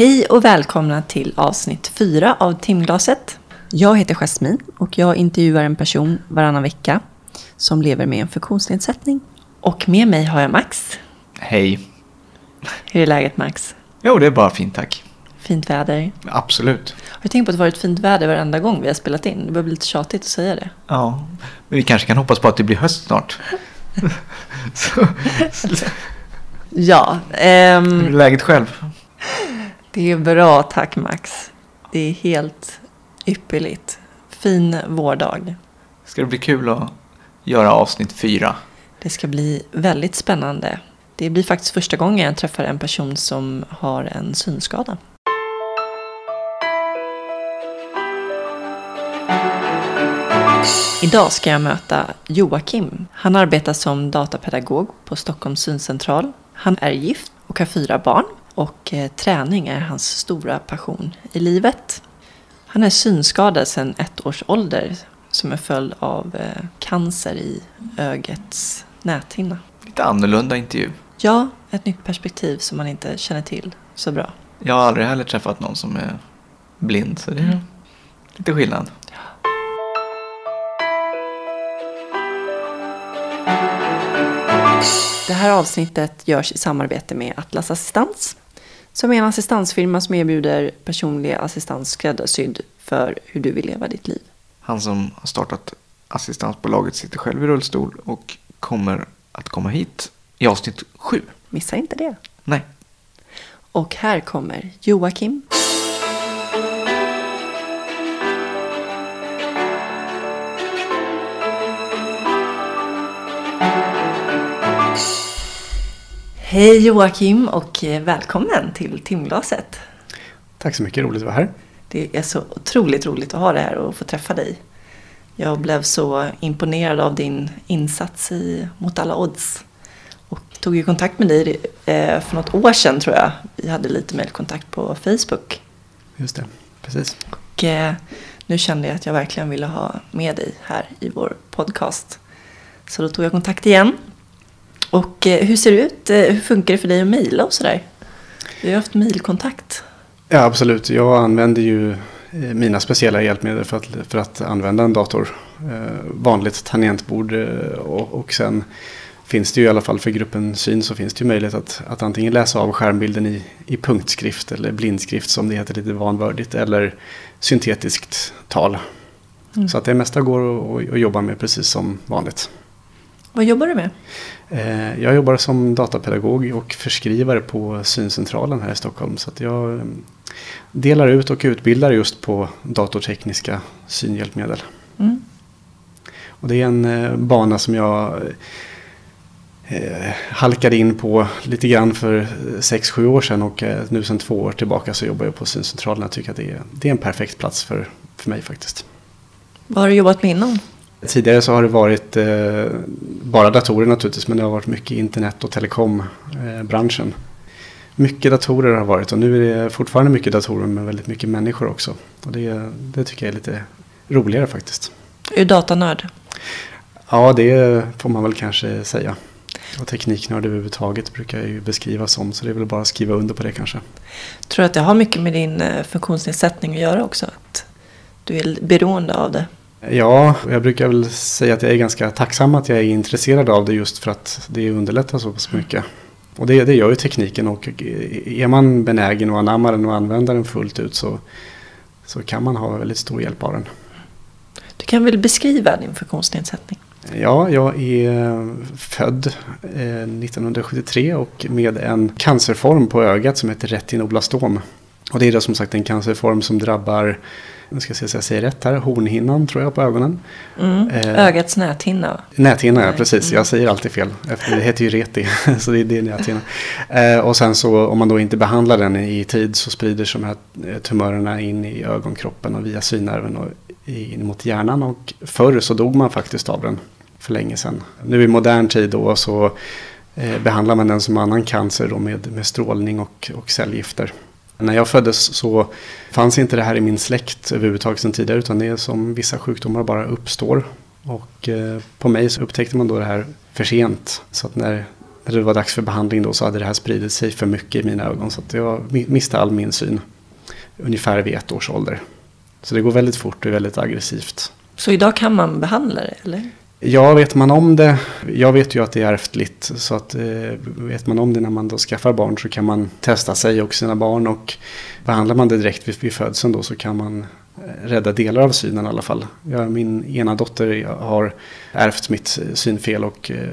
Hej och välkomna till avsnitt fyra av Timglaset. Jag heter Jasmine och jag intervjuar en person varannan vecka som lever med en funktionsnedsättning. Och med mig har jag Max. Hej. Hur är läget Max? Jo, det är bara fint tack. Fint väder. Absolut. Har du tänkt på att det varit fint väder varenda gång vi har spelat in? Det börjar bli lite tjatigt att säga det. Ja, men vi kanske kan hoppas på att det blir höst snart. Så, Ja, hur är ehm, läget själv? Det är bra tack Max. Det är helt ypperligt. Fin vårdag. Ska det bli kul att göra avsnitt fyra? Det ska bli väldigt spännande. Det blir faktiskt första gången jag träffar en person som har en synskada. Idag ska jag möta Joakim. Han arbetar som datapedagog på Stockholms syncentral. Han är gift och har fyra barn och eh, träning är hans stora passion i livet. Han är synskadad sedan ett års ålder som en följd av eh, cancer i ögats näthinna. Lite annorlunda intervju. Ja, ett nytt perspektiv som man inte känner till så bra. Jag har aldrig heller träffat någon som är blind, så det är lite skillnad. Det här avsnittet görs i samarbete med Atlas Assistans som är en assistansfirma som erbjuder personlig assistans skräddarsydd för hur du vill leva ditt liv. Han som har startat assistansbolaget sitter själv i rullstol och kommer att komma hit i avsnitt sju. Missa inte det. Nej, Och här kommer Joakim. Hej Joakim och eh, välkommen till Timglaset. Tack så mycket, roligt att vara här. Det är så otroligt roligt att ha det här och få träffa dig. Jag blev så imponerad av din insats i Mot alla odds. Och tog ju kontakt med dig eh, för något år sedan tror jag. Vi hade lite mejlkontakt på Facebook. Just det, precis. Och eh, nu kände jag att jag verkligen ville ha med dig här i vår podcast. Så då tog jag kontakt igen. Och eh, hur ser det ut? Eh, Hur funkar det för dig att mejla och sådär? Vi har haft mejlkontakt. Ja, absolut. Jag använder ju eh, mina speciella hjälpmedel för att, för att använda en dator. Vanligt tangentbord och, och sen finns det ju i alla fall för gruppen syn så finns det ju möjlighet att, att antingen läsa av skärmbilden i, i punktskrift eller blindskrift som det heter lite vanvördigt eller syntetiskt tal. Mm. Så att det mesta går att, att jobba med precis som vanligt. Vad jobbar du med? Eh, Jag jobbar som datapedagog och förskrivare på syncentralen här i Stockholm. Så jag eh, delar ut och utbildar just på datortekniska synhjälpmedel. Mm. Och det är en eh, bana som jag eh, halkade in på lite grann för 6-7 år sedan och nu sedan två år tillbaka så jobbar jag på syncentralen. Jag tycker att det är, det är en perfekt plats för, för mig faktiskt. Vad har du jobbat med innan? Tidigare så har det varit eh, bara datorer naturligtvis men det har varit mycket internet och telekombranschen. mycket datorer har varit och nu är det fortfarande mycket datorer men väldigt mycket människor också. Och det, det tycker jag är lite roligare faktiskt. Är du datanörd? Ja, det får man väl kanske säga. Och tekniknörd överhuvudtaget brukar jag ju beskrivas som så det är väl bara att skriva under på det kanske. Tror du att det har mycket med din eh, funktionsnedsättning att göra också? Att du är beroende av det? Ja, jag brukar väl säga att jag är ganska tacksam att jag är intresserad av det just för att det underlättar så pass mycket. Och det, det gör ju tekniken och är man benägen att anamma den och använda den fullt ut så, så kan man ha väldigt stor hjälp av den. Du kan väl beskriva din funktionsnedsättning? Ja, jag är född eh, 1973 och med en cancerform på ögat som heter retinoblastom. Och det är då som sagt en cancerform som drabbar, nu ska jag se så jag säger rätt här, hornhinnan tror jag på ögonen. Mm. Eh. Ögats näthinna. Näthinna, ja precis. Mm. Jag säger alltid fel. Efter det heter ju reti, så det är, det är näthinna. Eh, och sen så om man då inte behandlar den i tid så sprider sig de här eh, tumörerna in i ögonkroppen och via synnerven och in mot hjärnan. Och förr så dog man faktiskt av den för länge sedan. Nu i modern tid då så eh, behandlar man den som annan cancer då med, med strålning och, och cellgifter. När jag föddes så fanns inte det här i min släkt överhuvudtaget sedan tidigare utan det är som vissa sjukdomar bara uppstår. Och eh, på mig så upptäckte man då det här för sent. Så att när när det var dags för behandling då så hade det här spridit sig för mycket i mina ögon. Så att jag miste all min syn ungefär vid ett års ålder. Så det går väldigt fort och är väldigt aggressivt. Så idag kan man behandla det eller? Ja, vet man om det. Jag vet ju att det är ärftligt. Så att, eh, vet man om det när man då skaffar barn så kan man testa sig och sina barn. Och behandlar man det direkt vid, vid födseln då så kan man eh, rädda delar av synen i alla fall. Jag, min ena dotter har ärvt mitt synfel och eh,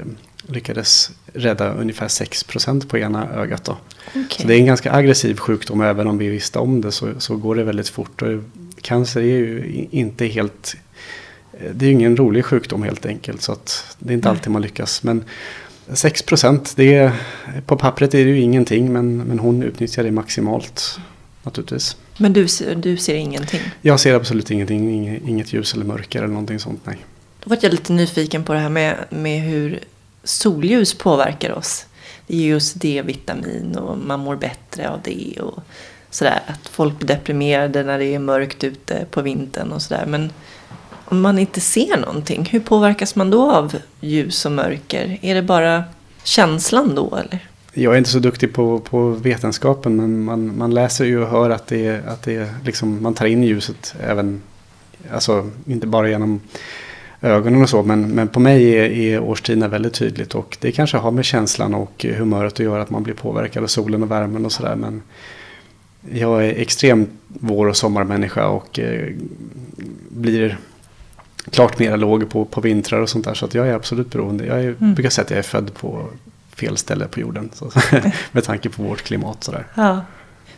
lyckades rädda ungefär 6% på ena ögat. Då. Okay. Så det är en ganska aggressiv sjukdom även om vi visste om det så, så går det väldigt fort. Och cancer är ju inte helt det är ingen rolig sjukdom helt enkelt. Så att det är inte alltid man lyckas. Men 6 procent, på pappret är det ju ingenting. Men, men hon utnyttjar det maximalt naturligtvis. Men du, du ser ingenting? Jag ser absolut ingenting. Inget, ljus eller mörker eller någonting sånt, nej. Då var jag lite nyfiken på det här med, med hur solljus påverkar oss. Det är just D-vitamin och man mår bättre av det. och sådär. Att folk blir deprimerade när det är mörkt ute på vintern och sådär. Men om man inte ser någonting, hur påverkas man då av ljus och mörker? Är det bara känslan då eller? Jag är inte så duktig på, på vetenskapen men man, man läser ju och hör att det att det liksom, man tar in ljuset även, alltså inte bara genom ögonen och så men, men på mig är, är årstiderna väldigt tydligt och det kanske har med känslan och humöret att göra att man blir påverkad av solen och värmen och sådär men jag är extremt vår och sommarmänniska och eh, blir klart mera låg på, på vintrar och sånt där. Så att jag är absolut beroende. Jag är, mm. brukar säga att jag är född på fel ställe på jorden. Så, med tanke på vårt klimat. Sådär. Ja.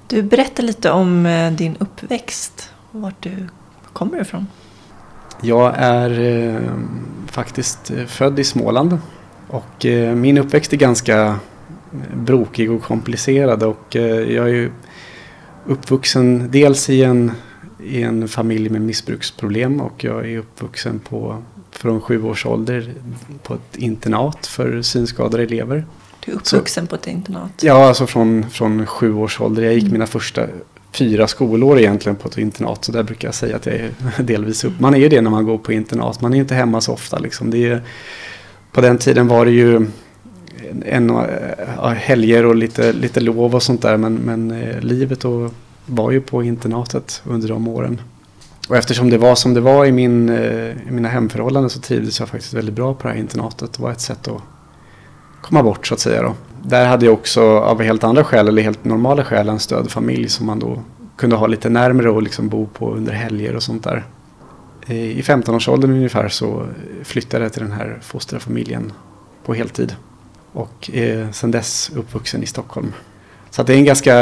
Du berättar lite om eh, din uppväxt. Vart du kommer ifrån. Jag är eh, faktiskt eh, född i Småland. Och eh, min uppväxt är ganska eh, brokig och komplicerad. Och eh, jag är ju uppvuxen dels i en i en familj med missbruksproblem och jag är uppvuxen på, från sju års ålder på ett internat för synskadade elever. Du är uppvuxen så, på ett internat? Ja, alltså från, från sju års ålder. Jag gick mm. mina första fyra skolår egentligen på ett internat. Så där brukar jag säga att jag är delvis upp. Man är ju det när man går på internat. Man är inte hemma så ofta. Liksom. Det är, på den tiden var det ju en, en, helger och lite, lite lov och sånt där. Men, men eh, livet och var ju på internatet under de åren. Och eftersom det var som det var i, min, eh, i mina hemförhållanden så trivdes jag faktiskt väldigt bra på det här internatet. Det var ett sätt att komma bort så att säga. Då. Där hade jag också av helt andra skäl, eller helt normala skäl, en stödfamilj som man då kunde ha lite närmre och liksom bo på under helger och sånt där. Eh, I 15-årsåldern ungefär så flyttade jag till den här fosterfamiljen på heltid. Och eh, är sedan dess uppvuxen i Stockholm. Så det är en ganska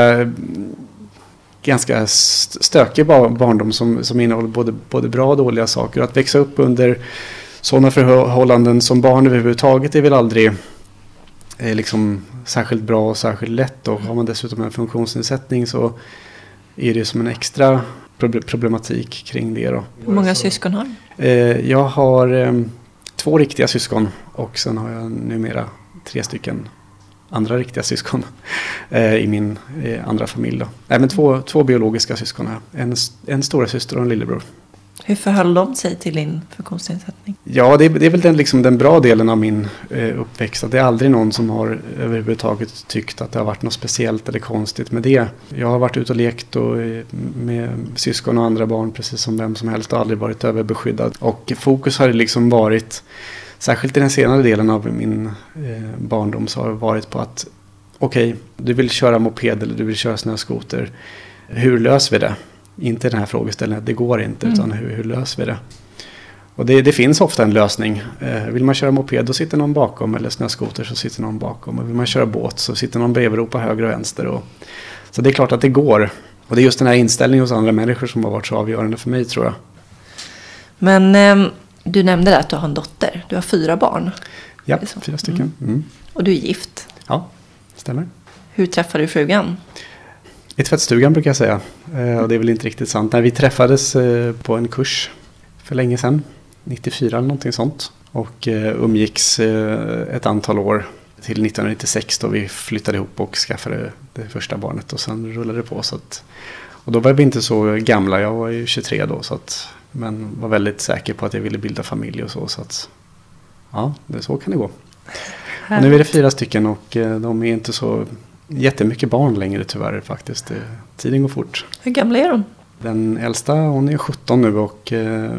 ganska stökig barndom som, som innehåller både, både bra och dåliga saker. Att växa upp under sådana förhållanden som barn överhuvudtaget är väl aldrig är liksom särskilt bra och särskilt lätt. Och har man dessutom en funktionsnedsättning så är det som en extra problematik kring det. Då. Hur många syskon har du? Eh, jag har eh, två riktiga syskon och sen har jag numera tre stycken andra riktiga syskon eh, i min eh, andra familj. Då. Även två, två biologiska syskon. Här. En, en stora syster och en lillebror. Hur förhöll de sig till din funktionsnedsättning? Ja, det är, det är väl den, liksom, den bra delen av min eh, uppväxt. Att det är aldrig någon som har överhuvudtaget tyckt att det har varit något speciellt eller konstigt med det. Jag har varit ute och lekt och, med syskon och andra barn precis som vem som helst och aldrig varit överbeskyddad. Och fokus har liksom varit särskilt i den senare delen av min eh, barndom så har det varit på att okej, okay, du vill köra moped eller du vill köra snöskoter. Hur löser vi det? Inte den här frågeställningen, det går inte, mm. utan hur, hur löser vi det? Och det, det, finns ofta en lösning. Eh, vill man köra moped då sitter någon bakom eller snöskoter så sitter någon bakom. Och vill man köra båt så sitter någon bredvid och höger och vänster. Och, så det är klart att det går. Och det är just den här inställningen hos andra människor som har varit så avgörande för mig tror jag. Men eh, du nämnde att du har en dotter. Du har fyra barn. Ja, fyra stycken. Mm. Mm. Och du är gift. Ja, stämmer. Hur träffade du frugan? I tvättstugan brukar jag säga. Eh, och det är väl inte riktigt sant. När vi träffades eh, på en kurs för länge sedan. 94 eller någonting sånt. Och eh, umgicks ett antal år till 1996 då vi flyttade ihop och skaffade det första barnet. Och sen rullade det på. Så att, och då var vi inte så gamla. Jag var ju 23 då. Så att men var väldigt säker på att jag ville bilda familj och så. så att, ja, det, så kan det gå. Och nu är det fyra stycken och eh, de är inte så jättemycket barn längre tyvärr faktiskt. Tiden går fort. Hur gamla är de? Den äldsta hon är 17 nu och eh,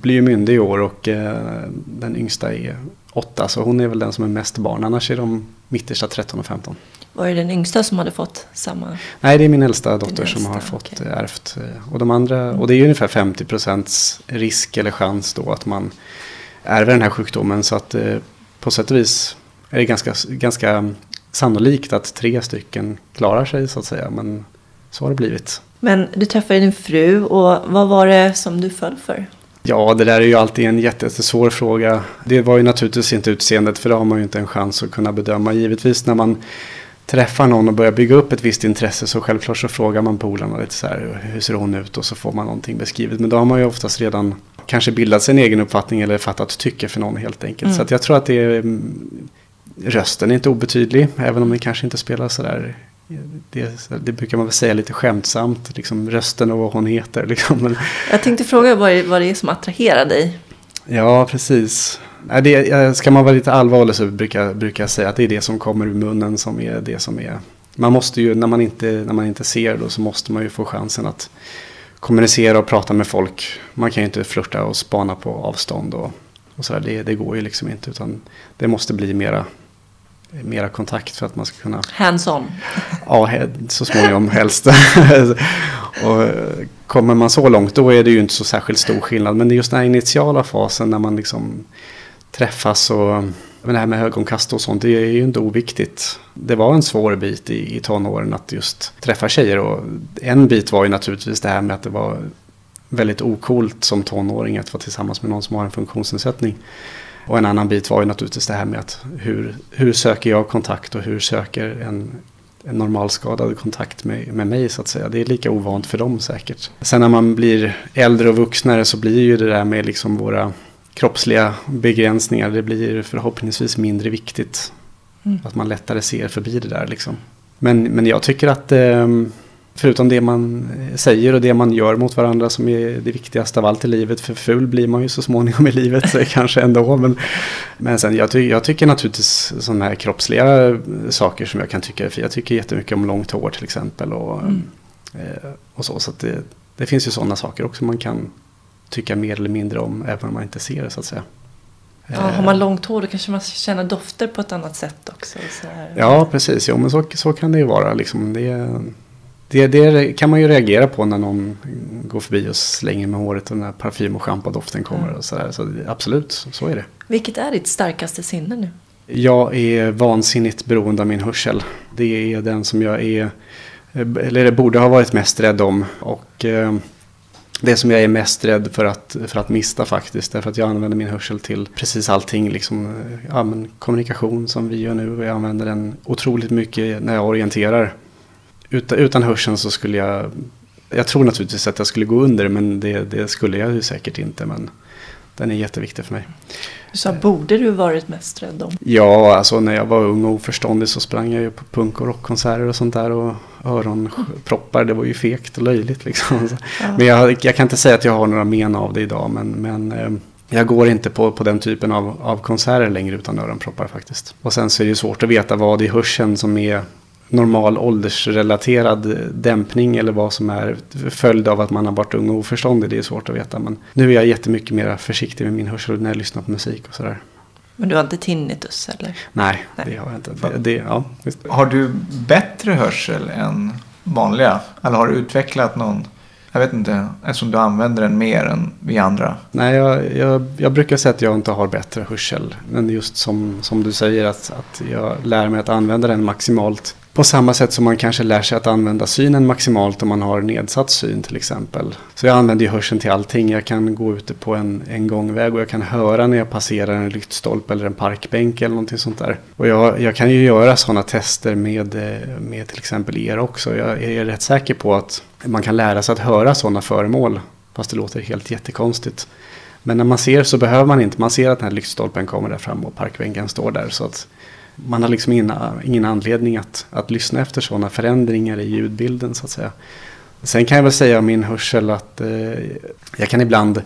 blir myndig i år och eh, den yngsta är 8 så hon är väl den som är mest barn. Annars är de mittersta 13 och 15. Var det den yngsta som hade fått samma? Nej, det är min äldsta dotter som äldsta, har fått okej. eh, ärvt. eh, Och, de andra, och det är ju ungefär 50 procents risk eller chans då att man ärver den här sjukdomen. Så att eh, på sätt och vis är det ganska, ganska sannolikt att tre stycken klarar sig så att säga. Men så har det blivit. Men du träffade din fru och vad var det som du föll för? Ja, det där är ju alltid en jättesvår fråga. Det var ju naturligtvis inte utseendet för det har man ju inte en chans att kunna bedöma. Givetvis när man träffar någon och börjar bygga upp ett visst intresse så självklart så frågar man polarna lite så här hur ser hon ut och så får man någonting beskrivet. Men då har man ju oftast redan kanske bildat sin egen uppfattning eller fattat tycke för någon helt enkelt. Mm. Så att jag tror att det är mm, rösten är inte obetydlig även om den kanske inte spelar så där det, det brukar man väl säga lite skämtsamt, liksom rösten och vad hon heter. Liksom. Jag tänkte fråga vad det, vad det är som attraherar dig. Ja, precis. Nej, det, ska man vara lite allvarlig så brukar, brukar jag säga att det är det som kommer ur munnen som är det som är. Man måste ju, när man inte, när man inte ser då, så måste man ju få chansen att kommunicera och prata med folk. Man kan ju inte flirta och spana på avstånd och, och sådär. Det, det går ju liksom inte. Utan det måste bli mera, mera kontakt för att man ska kunna Hands-on. Ja, så småningom helst. och kommer man så långt då är det ju inte så särskilt stor skillnad. Men det är just den här initiala fasen när man liksom träffas och men det här med ögonkast och sånt det är ju inte oviktigt. Det var en svår bit i, i tonåren att just träffa tjejer. Och en bit var ju naturligtvis det här med att det var väldigt okult som tonåring att vara tillsammans med någon som har en funktionsnedsättning. Och en annan bit var ju naturligtvis det här med att hur, hur söker jag kontakt och hur söker en, en normalskadad kontakt med, med mig så att säga. Det är lika ovant för dem säkert. Sen när man blir äldre och vuxnare så blir ju det där med liksom våra kroppsliga begränsningar, det blir förhoppningsvis mindre viktigt. Mm. Att man lättare ser förbi det där liksom. Men, men jag tycker att eh, förutom det man säger och det man gör mot varandra som är det viktigaste av allt i livet. För ful blir man ju så småningom i livet så kanske ändå. Men, men sen jag, ty, jag tycker naturligtvis sådana här kroppsliga saker som jag kan tycka är. Jag tycker jättemycket om långt hår till exempel. Och, Mm. eh, och så. Så det, det finns ju sådana saker också man kan tycka mer eller mindre om även om man inte ser det så att säga. Ja, har man långt hår då kanske man känner dofter på ett annat sätt också. Ja, precis. Jo, men så, så kan det ju vara. Liksom. Det, det, det kan man ju reagera på när någon går förbi och slänger med håret och den här parfym och schampadoften kommer. Mm. Och så där. Så absolut, så är det. Vilket är ditt starkaste sinne nu? Jag är vansinnigt beroende av min hörsel. Det är den som jag är, eller det borde ha varit mest rädd om. Och eh, det som jag är mest rädd för att, för att mista faktiskt. Därför att jag använder min hörsel till precis allting. Liksom, ja, men kommunikation som vi gör nu. Jag använder den otroligt mycket när jag orienterar. Utan, utan hörseln så skulle jag... Jag tror naturligtvis att jag skulle gå under men det, det skulle jag ju säkert inte. Men den är jätteviktig för mig. Du sa borde du varit mest rädd om? Ja, alltså när jag var ung och oförståndig så sprang jag ju på punk och rockkonserter och sånt där och öronproppar. Det var ju fegt och löjligt liksom. Ja. Men jag, jag kan inte säga att jag har några men av det idag. Men, men eh, jag går inte på, på den typen av, av konserter längre utan öronproppar faktiskt. Och sen så är det ju svårt att veta vad i hörseln som är normal åldersrelaterad dämpning eller vad som är följd av att man har varit ung och oförståndig. Det är svårt att veta. Men nu är jag jättemycket mer försiktig med min hörsel när jag lyssnar på musik och sådär. Men du har inte tinnitus eller? Nej, Nej. det har jag inte. Det, det, ja. Har du bättre hörsel än vanliga? Eller har du utvecklat någon? Jag vet inte, eftersom du använder den mer än vi andra. Nej, jag, jag, jag brukar säga att jag inte har bättre hörsel. Men just som, som du säger att, att jag lär mig att använda den maximalt. På samma sätt som man kanske lär sig att använda synen maximalt om man har nedsatt syn till exempel. Så jag använder ju hörseln till allting. Jag kan gå ute på en, en gångväg och jag kan höra när jag passerar en lyktstolpe eller en parkbänk eller någonting sånt där. Och jag, jag kan ju göra sådana tester med, eh, med till exempel er också. Jag är rätt säker på att man kan lära sig att höra sådana föremål. Fast det låter helt jättekonstigt. Men när man ser så behöver man inte. Man ser att den här lyktstolpen kommer där fram och parkbänken står där. Så att man har liksom ingen, ingen anledning att, att lyssna efter sådana förändringar i ljudbilden så att säga. Sen kan jag väl säga om min hörsel att eh, jag kan ibland,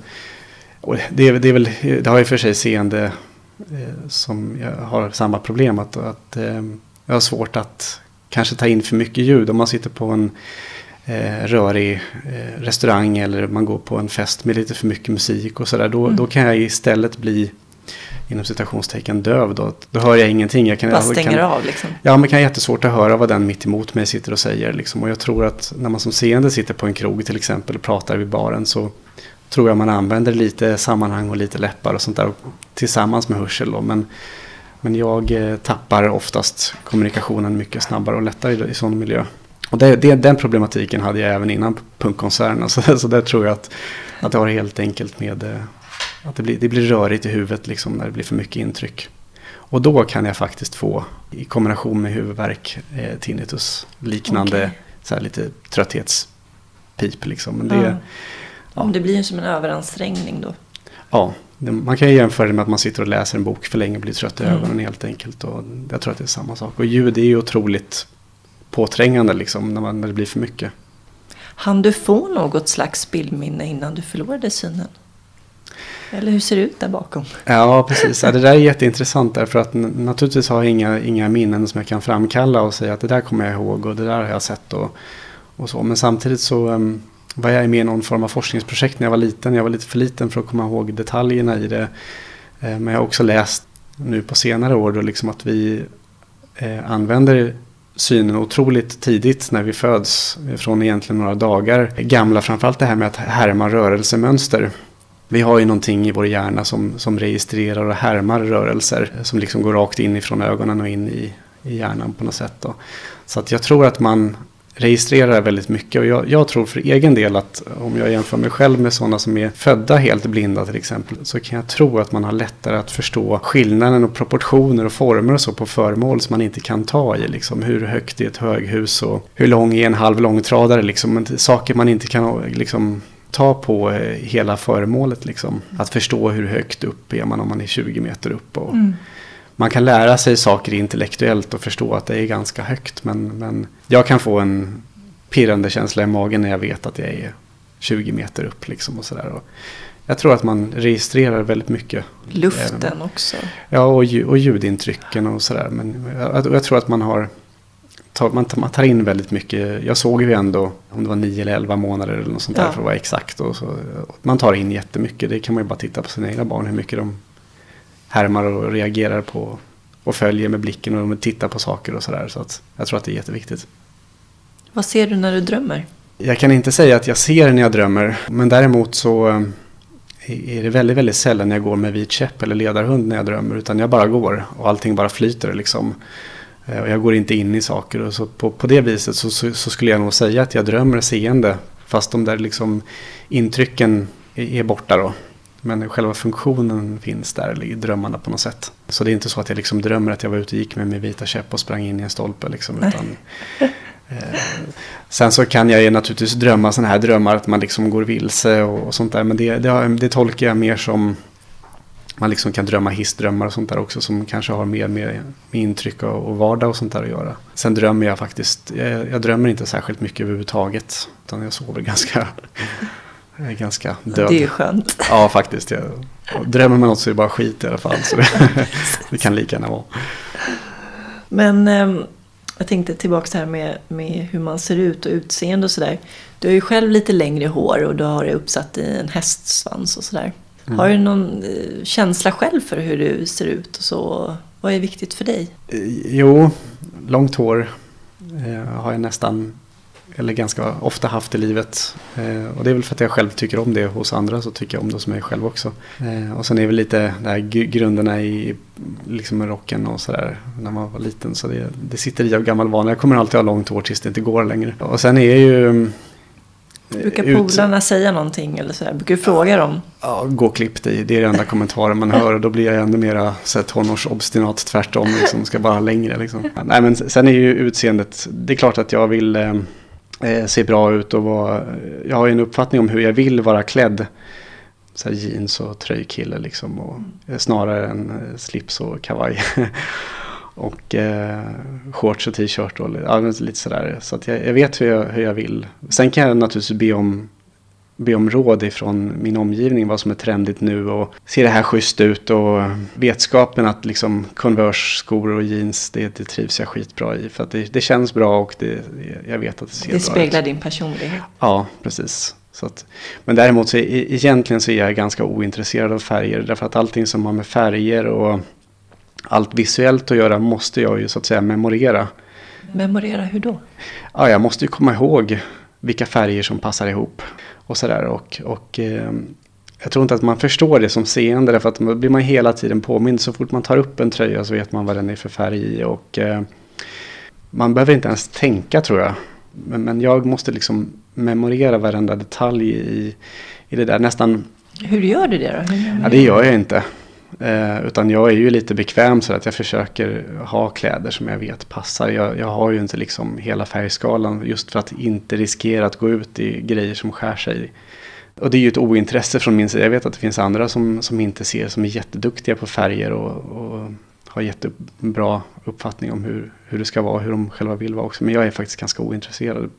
och det, är- det, är väl, det har ju för sig seende eh, som jag har samma problem. Att, att eh, jag har svårt att kanske ta in för mycket ljud. Om man sitter på en eh, rörig eh, restaurang eller man går på en fest med lite för mycket musik och sådär. Då, mm. då kan jag istället bli inom citationstecken döv då. Då hör jag ingenting. Jag kan, Bara stänger kan, av liksom? Ja, men kan vara jättesvårt att höra vad den mitt emot mig sitter och säger. Liksom. Och jag tror att när man som seende sitter på en krog till exempel och pratar vid baren så tror jag man använder lite sammanhang och lite läppar och sånt där tillsammans med hörsel. Då. Men, men jag eh, tappar oftast kommunikationen mycket snabbare och lättare i, i sån miljö. Och det, det, den problematiken hade jag även innan punkkonserterna. Så, så där tror jag att, att det har helt enkelt med eh, att det blir, det blir rörigt i huvudet liksom när det blir för mycket intryck. Och då kan jag faktiskt få i kombination med huvudvärk eh, tinnitus liknande okay. så här lite trötthetspip liksom. Men det, ja. Ja. Det blir ju som en överansträngning då. Ja, det, man kan ju jämföra det med att man sitter och läser en bok för länge och blir trött i mm. ögonen helt enkelt. Och jag tror att det är samma sak. Och ljud är ju otroligt påträngande liksom när, man, när det blir för mycket. Han du få något slags bildminne innan du förlorade synen? Eller hur ser det ut där bakom? Ja, precis. Ja, det där är jätteintressant därför att naturligtvis har jag inga, inga minnen som jag kan framkalla och säga att det där kommer jag ihåg och det där har jag sett och, och så. Men samtidigt så um, var jag med i någon form av forskningsprojekt när jag var liten. Jag var lite för liten för att komma ihåg detaljerna i det. Eh, men jag har också läst nu på senare år då liksom att vi eh, använder synen otroligt tidigt när vi föds. Eh, från egentligen några dagar gamla. Framförallt det här med att härma rörelsemönster. Vi har ju någonting i vår hjärna som, som registrerar och härmar rörelser. Som liksom går rakt in ifrån ögonen och in i, i hjärnan på något sätt. Då. Så att jag tror att man registrerar väldigt mycket. Och jag, jag, tror för egen del att om jag jämför mig själv med sådana som är födda helt blinda till exempel. Så kan jag tro att man har lättare att förstå skillnaden och proportioner och former och så på föremål som man inte kan ta i. Liksom. Hur högt är ett höghus och hur lång är en halv långtradare. Liksom. Saker man inte kan liksom, ta på eh, hela föremålet. Liksom. Att förstå hur högt upp är man om man är 20 meter upp. Och mm. Man kan lära sig saker intellektuellt och förstå att det är ganska högt. Men, men jag kan få en pirrande känsla i magen när jag vet att jag är 20 meter upp. Liksom och sådär. Och jag tror att man registrerar väldigt mycket. Luften även, också. Ja, och, och ljudintrycken och sådär. Men jag, jag tror att man har tar, man, man tar in väldigt mycket. Jag såg ju ändå om det var nio eller elva månader eller något sånt ja. där för att vara exakt. Och så, man tar in jättemycket. Det kan man ju bara titta på sina egna barn hur mycket de härmar och reagerar på och följer med blicken och de tittar på saker och sådär. Så att jag tror att det är jätteviktigt. Vad ser du när du drömmer? Jag kan inte säga att jag ser när jag drömmer. Men däremot så eh, är det väldigt, väldigt sällan jag går med vit käpp eller ledarhund när jag drömmer. Utan jag bara går och allting bara flyter liksom. Eh, och jag går inte in i saker. Och så på, på det viset så, så, så, skulle jag nog säga att jag drömmer seende. Fast de där liksom intrycken är, är borta då. Men själva funktionen finns där i drömmarna på något sätt. Så det är inte så att jag liksom drömmer att jag var ute och gick med min vita käpp och sprang in i en stolpe. Liksom, utan, eh, sen så kan jag ju naturligtvis drömma sådana här drömmar att man liksom går vilse och, och sånt där. Men det, det, det, tolkar jag mer som man liksom kan drömma hissdrömmar och sånt där också som kanske har mer med, med intryck och, och vardag och sånt där att göra. Sen drömmer jag faktiskt, jag, jag drömmer inte särskilt mycket överhuvudtaget. Utan jag sover ganska jag är ganska död. Det är skönt. Ja, faktiskt. Jag, drömmer man något så är det bara skit i alla fall. Så det, det kan lika gärna vara. Men eh, jag tänkte tillbaka här med, med hur man ser ut och utseende och sådär. Du har ju själv lite längre hår och du har det uppsatt i en hästsvans och sådär. Mm. Har du någon eh, känsla själv för hur du ser ut och så? Vad är viktigt för dig? Eh, jo, långt hår eh, har jag nästan eller ganska ofta haft i livet. Eh, och det är väl för att jag själv tycker om det hos andra så tycker jag om det hos mig själv också. Eh, och sen är väl lite där grunderna i liksom rocken och sådär när man var liten. Så det, det sitter i av gammal vana. Jag kommer alltid ha långt hår tills det inte går längre. Och sen är ju Brukar ut... polarna säga någonting eller sådär? Brukar du fråga dem? Ja, gå och klipp dig. Det är den enda kommentaren man hör. Och då blir jag ännu mera tonårsobstinat tvärtom. Liksom, ska bara längre liksom. Nej men sen är ju utseendet. Det är klart att jag vill eh, eh, se bra ut och vara, jag har ju en uppfattning om hur jag vill vara klädd. Så jeans och tröjkille liksom och mm. snarare än eh, slips och kavaj. och eh, shorts och t-shirt och ja, lite sådär. Så att jag, jag vet hur jag, hur jag vill. Sen kan jag naturligtvis be om be om råd ifrån min omgivning vad som är trendigt nu och ser det här schysst ut och vetskapen att liksom Converse-skor och jeans det, det trivs jag skitbra i för att det, det känns bra och det, jag vet att det ser Det bra ut. speglar din personlighet. Ja, precis. Så att, men däremot så egentligen så är jag ganska ointresserad av färger. Därför att allting som har med färger och allt visuellt att göra måste jag ju så att säga memorera. Memorera hur då? Ja, jag måste ju komma ihåg vilka färger som passar ihop. Och sådär. Och, och eh, jag tror inte att man förstår det som seende. Därför att då blir man hela tiden påmind. Så fort man tar upp en tröja så vet man vad den är för färg i. Och eh, man behöver inte ens tänka tror jag. Men, men jag måste liksom memorera varenda detalj i, i det där. Nästan, Hur gör du det då? Ja det gör jag inte. Eh, utan jag är ju lite bekväm så att jag försöker ha kläder som jag vet passar. Jag, jag har ju inte liksom hela färgskalan just för att inte riskera att gå ut i grejer som skär sig. Och det är ju ett ointresse från min sida. Jag vet att det finns andra som, som inte ser, som är jätteduktiga på färger och, och har jättebra uppfattning om hur, hur det ska vara, hur de själva vill vara också. Men jag är faktiskt ganska ointresserad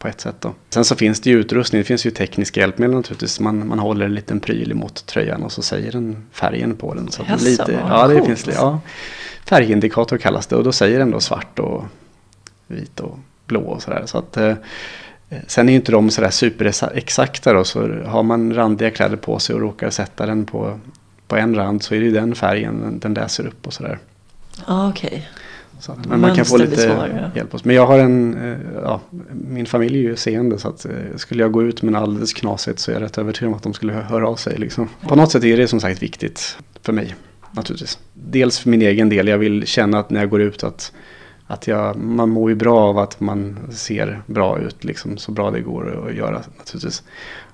på ett sätt. Då. Sen så finns det ju utrustning, det finns ju tekniska hjälpmedel naturligtvis. Man, man håller en liten pryl emot tröjan och så säger den färgen på den. Så Jaså, lite, ja, det coolt. finns, ja, färgindikator kallas det och då säger den då svart och vit och blå och sådär. Så att, eh, sen är ju inte de sådär superexakta då, så har man randiga kläder på sig och råkar sätta den på, på en rand så är det ju den färgen den, läser upp och sådär. Ja, okej. Så att, men man kan få lite svårare. hjälp. Också. Men jag har en, eh, ja, min familj är ju seende så att eh, skulle jag gå ut med en alldeles knasigt så är jag rätt övertygad om att de skulle hö- höra av sig. Liksom. På något sätt är det som sagt viktigt för mig naturligtvis. Dels för min egen del, jag vill känna att när jag går ut att, att jag, man mår ju bra av att man ser bra ut, liksom, så bra det går att göra naturligtvis.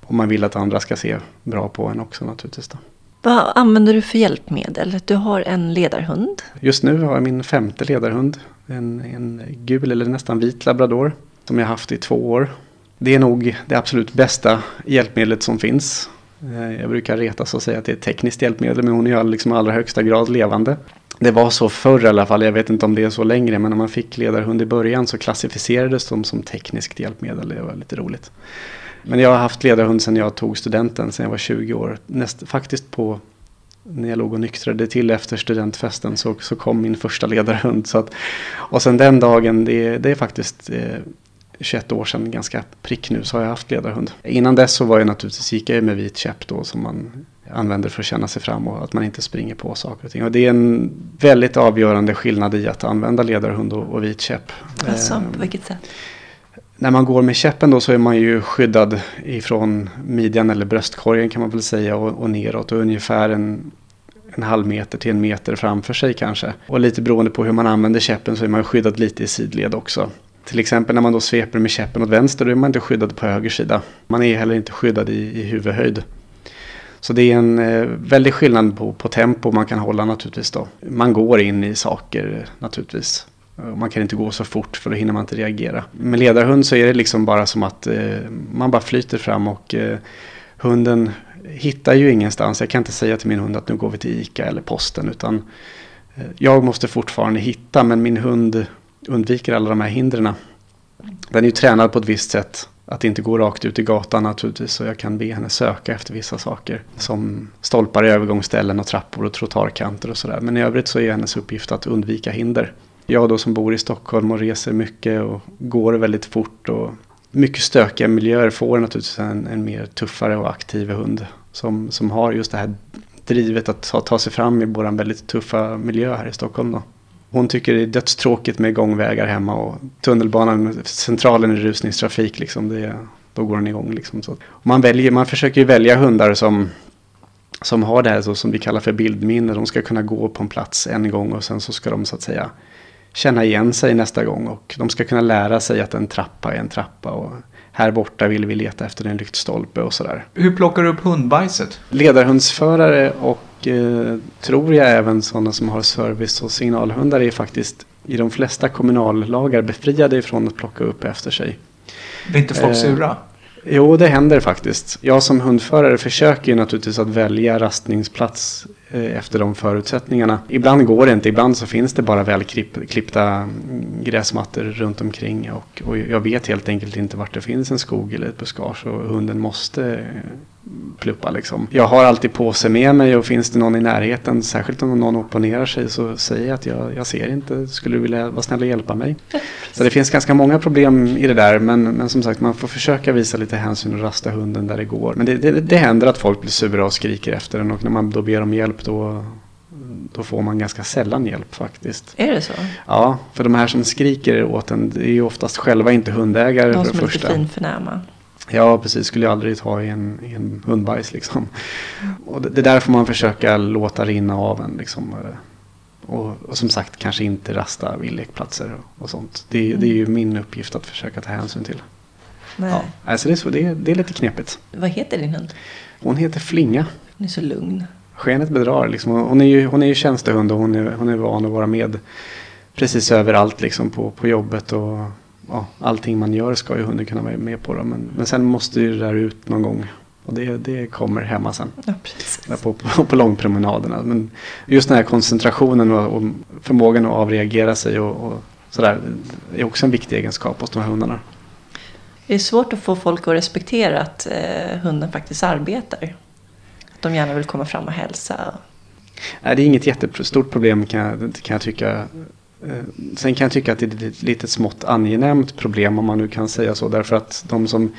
Och man vill att andra ska se bra på en också naturligtvis. Då. Vad använder du för hjälpmedel? Du har en ledarhund. Just nu har jag min femte ledarhund. En, en gul eller nästan vit labrador. Som jag haft i två år. Det är nog det absolut bästa hjälpmedlet som finns. Eh, jag brukar retas och säga att det är ett tekniskt hjälpmedel men hon är ju liksom i allra högsta grad levande. Det var så förr i alla fall, jag vet inte om det är så längre men när man fick ledarhund i början så klassificerades de som tekniskt hjälpmedel. Det var lite roligt. Men jag har haft ledarhund sedan jag tog studenten, sedan jag var 20 år. Näst, faktiskt på när jag låg och nyktrade till efter studentfesten så, så kom min första ledarhund. Så att, och sen den dagen, det, det är faktiskt eh, 21 år sedan, ganska prick nu, så har jag haft ledarhund. Innan dess så var jag naturligtvis, gick jag med vit käpp då som man använder för att känna sig fram och att man inte springer på saker och ting. Och det är en väldigt avgörande skillnad i att använda ledarhund och, och vit käpp. Alltså, Eh, på vilket sätt? När man går med käppen då så är man ju skyddad ifrån midjan eller bröstkorgen kan man väl säga och, och neråt och ungefär en, en halv meter till en meter framför sig kanske. Och lite beroende på hur man använder käppen så är man skyddad lite i sidled också. Till exempel när man då sveper med käppen åt vänster då är man inte skyddad på höger sida. Man är heller inte skyddad i, i huvudhöjd. Så det är en eh, väldig skillnad på, på tempo man kan hålla naturligtvis då. Man går in i saker naturligtvis. Eh, man kan inte gå så fort för då hinner man inte reagera. Med ledarhund så är det liksom bara som att eh, man bara flyter fram och eh, hunden hittar ju ingenstans. Jag kan inte säga till min hund att nu går vi till ICA eller posten utan eh, jag måste fortfarande hitta men min hund undviker alla de här hindren. Den är ju tränad på ett visst sätt. Att inte gå rakt ut i gatan naturligtvis. Så jag kan be henne söka efter vissa saker. Som stolpar i övergångsställen och trappor och trottoarkanter och sådär. Men i övrigt så är hennes uppgift att undvika hinder. Jag då som bor i Stockholm och reser mycket och går väldigt fort och mycket stökiga miljöer får naturligtvis en, en mer tuffare och aktiv hund. Som, som har just det här drivet att ta, ta sig fram i vår väldigt tuffa miljö här i Stockholm. Då. Hon tycker det är dödstråkigt med gångvägar hemma och tunnelbanan, centralen i rusningstrafik. Liksom, det, då går den igång. Liksom, så. Och man, väljer, man försöker ju välja hundar som, som har det här så, som vi kallar för bildminne. De ska kunna gå på en plats en gång och sen så ska de så att säga känna igen sig nästa gång. Och de ska kunna lära sig att en trappa är en trappa. Och här borta vill vi leta efter en lyktstolpe och sådär. Hur plockar du upp hundbajset? Ledarhundsförare och eh, tror jag även sådana som har service och signalhundar är faktiskt i de flesta kommunallagar befriade ifrån att plocka upp efter sig. Blir inte folk Eh, sura? Jo, det händer faktiskt. Jag som hundförare försöker ju naturligtvis att välja rastningsplats Eh, efter de förutsättningarna. Ibland går det inte, ibland så finns det bara välklippta mm, gräsmattor runt omkring och, och jag vet helt enkelt inte vart det finns en skog eller ett buskage och hunden måste pluppa liksom. Jag har alltid påse med mig och finns det någon i närheten, särskilt om någon opponerar sig så säger jag att jag, jag ser inte, skulle du vilja vara snäll och hjälpa mig? Så det finns ganska många problem i det där men, men som sagt man får försöka visa lite hänsyn och rasta hunden där det går. Men det, det, det händer att folk blir sura och skriker efter den och när man då ber om hjälp då då får man ganska sällan hjälp faktiskt. Är det så? Ja, för de här som skriker åt en, det är ju oftast själva inte hundägare för det första. De som är lite finförnäma. Ja, precis. Skulle jag aldrig ta i en, i en hundbajs liksom. Och det, det där får man försöka låta rinna av en liksom. Och, och som sagt kanske inte rasta vid lekplatser och, och sånt. Det, mm. det, är ju min uppgift att försöka ta hänsyn till. Nej. Ja, alltså det, är så, det, det är lite knepigt. Vad heter din hund? Hon heter Flinga. Hon är så lugn. Skenet bedrar liksom. Hon är ju, hon är ju tjänstehund och hon är, hon är van att vara med precis överallt liksom på, på jobbet och ja, allting man gör ska ju hunden kunna vara med på. Då, men, men sen måste ju det där ut någon gång. Och det, det kommer hemma sen. Ja. På, på, på långpromenaderna. Men just den här koncentrationen och, och förmågan att avreagera sig och, och sådär. är också en viktig egenskap hos de här hundarna. Det är svårt att få folk att respektera att eh, hunden faktiskt arbetar. Att de gärna vill komma fram och hälsa. Nej, det är inget jättestort problem kan jag, kan jag tycka. Eh, sen kan jag tycka att det är ett lite smått angenämt problem om man nu kan säga så. Därför att de som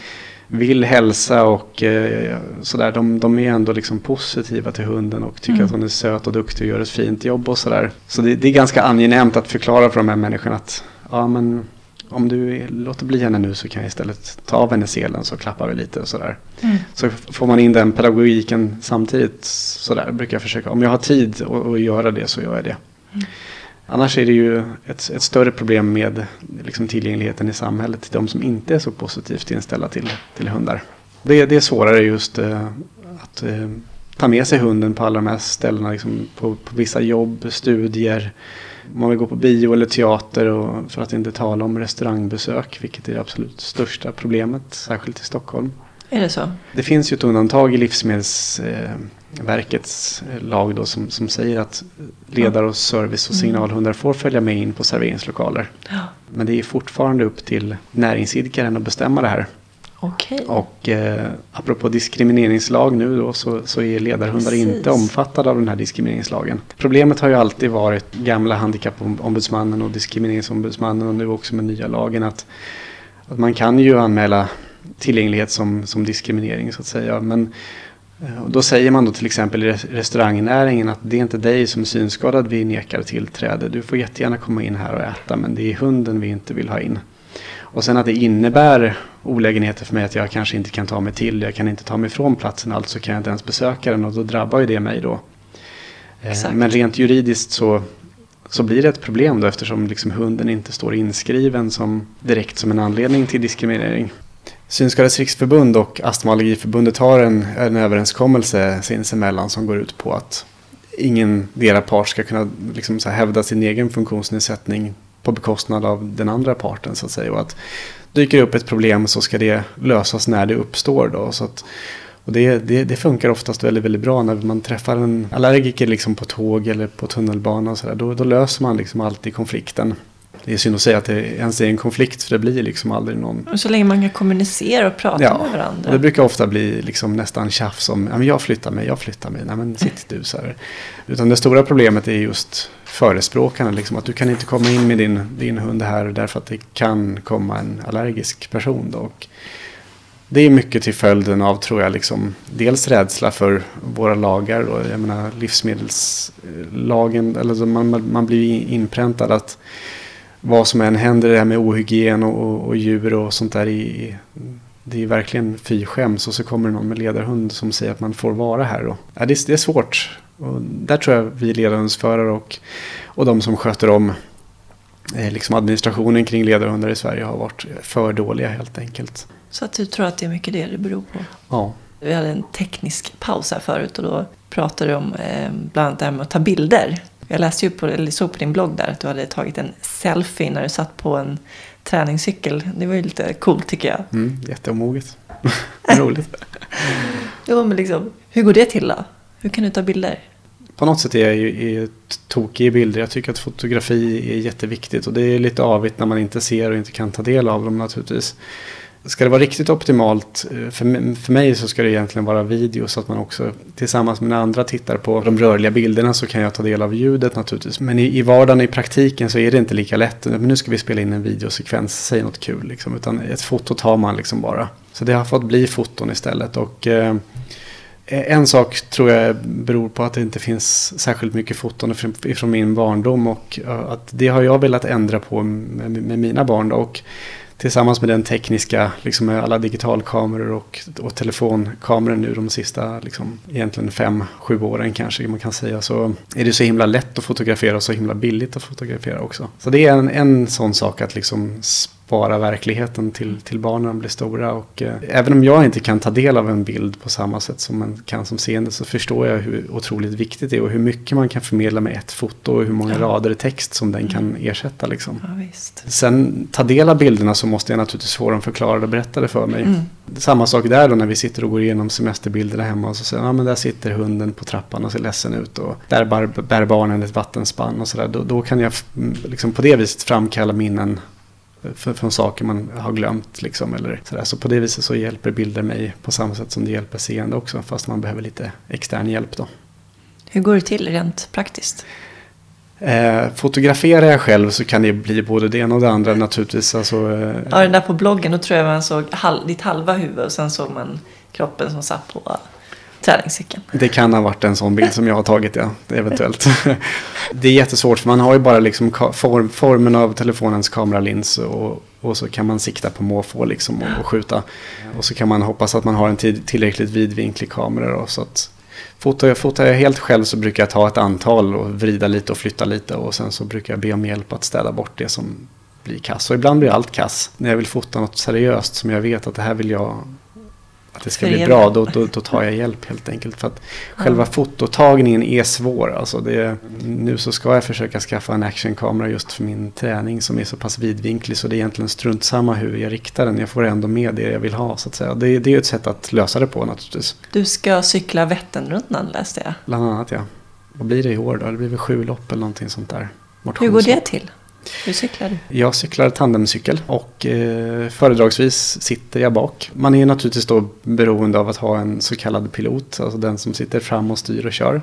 vill hälsa och eh, sådär, de, de är ändå liksom positiva till hunden och tycker mm. att hon är söt och duktig och gör ett fint jobb och sådär. Så det, det, är ganska angenämt att förklara för de här människorna att ja men om du låter bli henne nu så kan jag istället ta av henne selen så klappar vi lite och sådär. Mm. Så får man in den pedagogiken samtidigt sådär brukar jag försöka. Om jag har tid att göra det så gör jag det. Mm. Annars är det ju ett, ett större problem med liksom, tillgängligheten i samhället till de som inte är så positivt inställda till, till hundar. Det, det är svårare just eh, att eh, ta med sig hunden på alla de här ställena. Liksom, på, på, vissa jobb, studier, man vill gå på bio eller teater och för att inte tala om restaurangbesök. Vilket är det absolut största problemet, särskilt i Stockholm. Är det så? Det finns ju ett undantag i Livsmedelsverkets eh, lag då som, som säger att ledare och service och mm. signalhundar får följa med in på serveringslokaler. Ja. Men det är fortfarande upp till näringsidkaren att bestämma det här. Okay. Och eh, apropå diskrimineringslag nu då så, så är ledarhundar Precis. inte omfattade av den här diskrimineringslagen. Problemet har ju alltid varit gamla handikappombudsmannen och diskrimineringsombudsmannen och nu också med nya lagen att, att man kan ju anmäla tillgänglighet som, som diskriminering så att säga. Men eh, då säger man då till exempel i restaurangnäringen att det är inte dig som är synskadad vi nekar tillträde. Du får jättegärna komma in här och äta men det är hunden vi inte vill ha in. Och sen att det innebär olägenheter för mig att jag kanske inte kan ta mig till, jag kan inte ta mig från platsen, alltså kan jag inte ens besöka den och då drabbar ju det mig då. Eh, Exakt. Men rent juridiskt så, så blir det ett problem då eftersom liksom hunden inte står inskriven som direkt som en anledning till diskriminering. Synskadades riksförbund och Astma och allergiförbundet har en, en överenskommelse sinsemellan som går ut på att ingen deras part ska kunna liksom så hävda sin egen funktionsnedsättning på bekostnad av den andra parten så att säga. Och att dyker upp ett problem så ska det lösas när det uppstår. Då, så att, och det, det, det, funkar oftast väldigt, väldigt bra när man träffar en allergiker liksom på tåg eller på tunnelbana. Och så där, då, då löser man liksom alltid konflikten. Det är synd att säga att det ens är en konflikt för det blir liksom aldrig någon. Och så länge man kan kommunicera och prata ja, med varandra. det brukar ofta bli liksom nästan tjafs om men jag flyttar mig, jag flyttar mig. Nej men sitt du så här. Utan det stora problemet är just förespråkarna. Liksom, att du kan inte komma in med din, din hund här därför att det kan komma en allergisk person. Då. Och det är mycket till följden av, tror jag, liksom, dels rädsla för våra lagar. Då. Jag menar livsmedelslagen, eller man, man blir inpräntad att vad som än händer, det här med ohygien och, och, och djur och sånt där. I, det är verkligen fy skäms och så kommer det någon med ledarhund som säger att man får vara här. Då. Ja, det, det är svårt. Och där tror jag vi ledarhundsförare och, och de som sköter om eh, liksom administrationen kring ledarhundar i Sverige har varit för dåliga helt enkelt. Så att du tror att det är mycket det det beror på? Ja. Vi hade en teknisk paus här förut och då pratade du om eh, bland annat det här med att ta bilder. Jag läste ju på, eller såg på din blogg där att du hade tagit en selfie när du satt på en träningscykel. Det var ju lite coolt tycker jag. Mm, jätteomoget. Roligt. jo, men liksom, hur går det till då? Hur kan du ta bilder? på något sätt är jag ju är tokig i bilder. Jag tycker att fotografi är jätteviktigt och det är lite avigt när man inte ser och inte kan ta del av dem naturligtvis. Ska det vara riktigt optimalt, eh, för, för mig så ska det egentligen vara video så att man också tillsammans med andra tittar på de rörliga bilderna så kan jag ta del av ljudet naturligtvis. Men i, i vardagen, i praktiken så är det inte lika lätt. Men nu ska vi spela in en videosekvens, säg något kul liksom. Utan ett foto tar man liksom bara. Så det har fått bli foton istället. Och eh, en sak tror jag beror på att det inte finns särskilt mycket foton från min barndom. Och eh, att det har jag velat ändra på med, med mina barn. Då. Och tillsammans med den tekniska, liksom med alla digitalkameror och, och telefonkameror nu de sista, liksom, egentligen fem, sju åren kanske man kan säga, så är det så himla lätt att fotografera och så himla billigt att fotografera också. Så det är en, en sån sak att liksom spara verkligheten till, till barnen blir stora. Och, eh, även om jag inte kan ta del av en bild på samma sätt som man kan som seende så förstår jag hur otroligt viktigt det är och hur mycket man kan förmedla med ett foto och hur många ja. rader text som den kan mm. ersätta. Liksom. Ja, Sen ta del av bilderna så måste jag naturligtvis få dem förklarade och berättade för mig. Mm. Samma sak där då när vi sitter och går igenom semesterbilderna hemma och så säger ja men där sitter hunden på trappan och ser ledsen ut och där bär, bär barnen ett vattenspann och sådär. Då, då kan jag liksom på det viset framkalla minnen för, från saker man har glömt. Liksom, eller sådär. Så på det viset så hjälper bilder mig på samma sätt som det hjälper seende också. Fast man behöver lite extern hjälp då. Hur går det till rent praktiskt? Eh, fotograferar jag själv så kan det bli både det ena och det andra naturligtvis. Alltså, eh, ja, den där på bloggen då tror jag man såg halv, ditt halva huvud och sen såg man kroppen som satt på träningscykeln. Det kan ha varit en sån bild som jag har tagit, ja. Eventuellt. det är jättesvårt för man har ju bara liksom form, formen av telefonens kameralins och, och så kan man sikta på måfå liksom och, och, skjuta. Och så kan man hoppas att man har en tid, tillräckligt vidvinklig kamera. Då, så att fotar, jag, fotar jag helt själv så brukar jag ta ett antal och vrida lite och flytta lite och sen så brukar jag be om hjälp att städa bort det som blir kass. Och ibland blir allt kass. När jag vill fota något seriöst som jag vet att det här vill jag att det ska bli bra, då, då, då, tar jag hjälp helt enkelt. För att själva fototagningen är svår. Alltså det, nu så ska jag försöka skaffa en actionkamera just för min träning som är så pass vidvinklig så det är egentligen strunt samma hur jag riktar den. Jag får ändå med det jag vill ha så att säga. Det, det är ju ett sätt att lösa det på naturligtvis. Du ska cykla Vätternrundan läste jag. Bland annat ja. Vad blir det i år då? Det blir väl sju lopp eller någonting sånt där. Hur går det till? Hur cyklar du? Jag cyklar tandemcykel och eh, föredragsvis sitter jag bak. Man är naturligtvis då beroende av att ha en så kallad pilot, alltså den som sitter fram och styr och kör.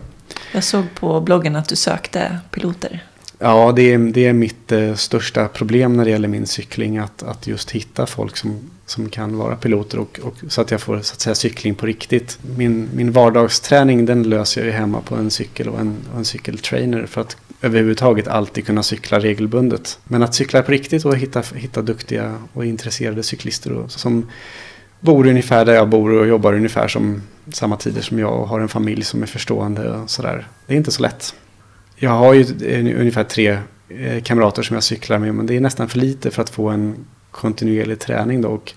Jag såg på bloggen att du sökte piloter. Ja, det är, det är mitt eh, största problem när det gäller min cykling. Att, att just hitta folk som, som kan vara piloter och, och, så att jag får så att säga, cykling på riktigt. Min, min vardagsträning den löser jag ju hemma på en cykel och en, och en cykeltrainer. För att överhuvudtaget alltid kunna cykla regelbundet. Men att cykla på riktigt och hitta, hitta duktiga och intresserade cyklister och, som bor ungefär där jag bor och jobbar ungefär som samma tider som jag och har en familj som är förstående och sådär. Det är inte så lätt. Jag har ju eh, ungefär tre eh, kamrater som jag cyklar med men det är nästan för lite för att få en kontinuerlig träning då. Och,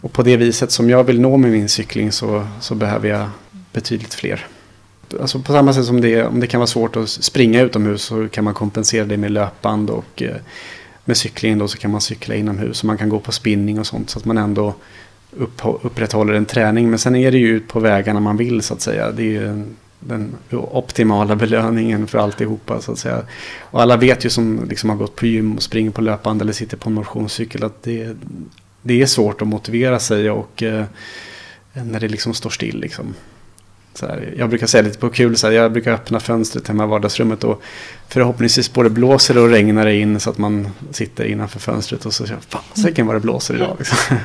och på det viset som jag vill nå med min cykling så, så behöver jag betydligt fler alltså på samma sätt som det, om det kan vara svårt att springa utomhus så kan man kompensera det med löpband och eh, med cyklingen då så kan man cykla inomhus och man kan gå på spinning och sånt så att man ändå upp, upprätthåller en träning. Men sen är det ju ut på vägarna man vill så att säga. Det är ju den optimala belöningen för alltihopa så att säga. Och alla vet ju som liksom har gått på gym och springer på löpband eller sitter på en motionscykel att det, det är svårt att motivera sig och eh, när det liksom står still liksom. Här, jag brukar säga lite på kul, så här, jag brukar öppna fönstret hemma i vardagsrummet och förhoppningsvis både blåser och regnar det in så att man sitter innanför fönstret och så känner fasiken vad det blåser idag. Liksom.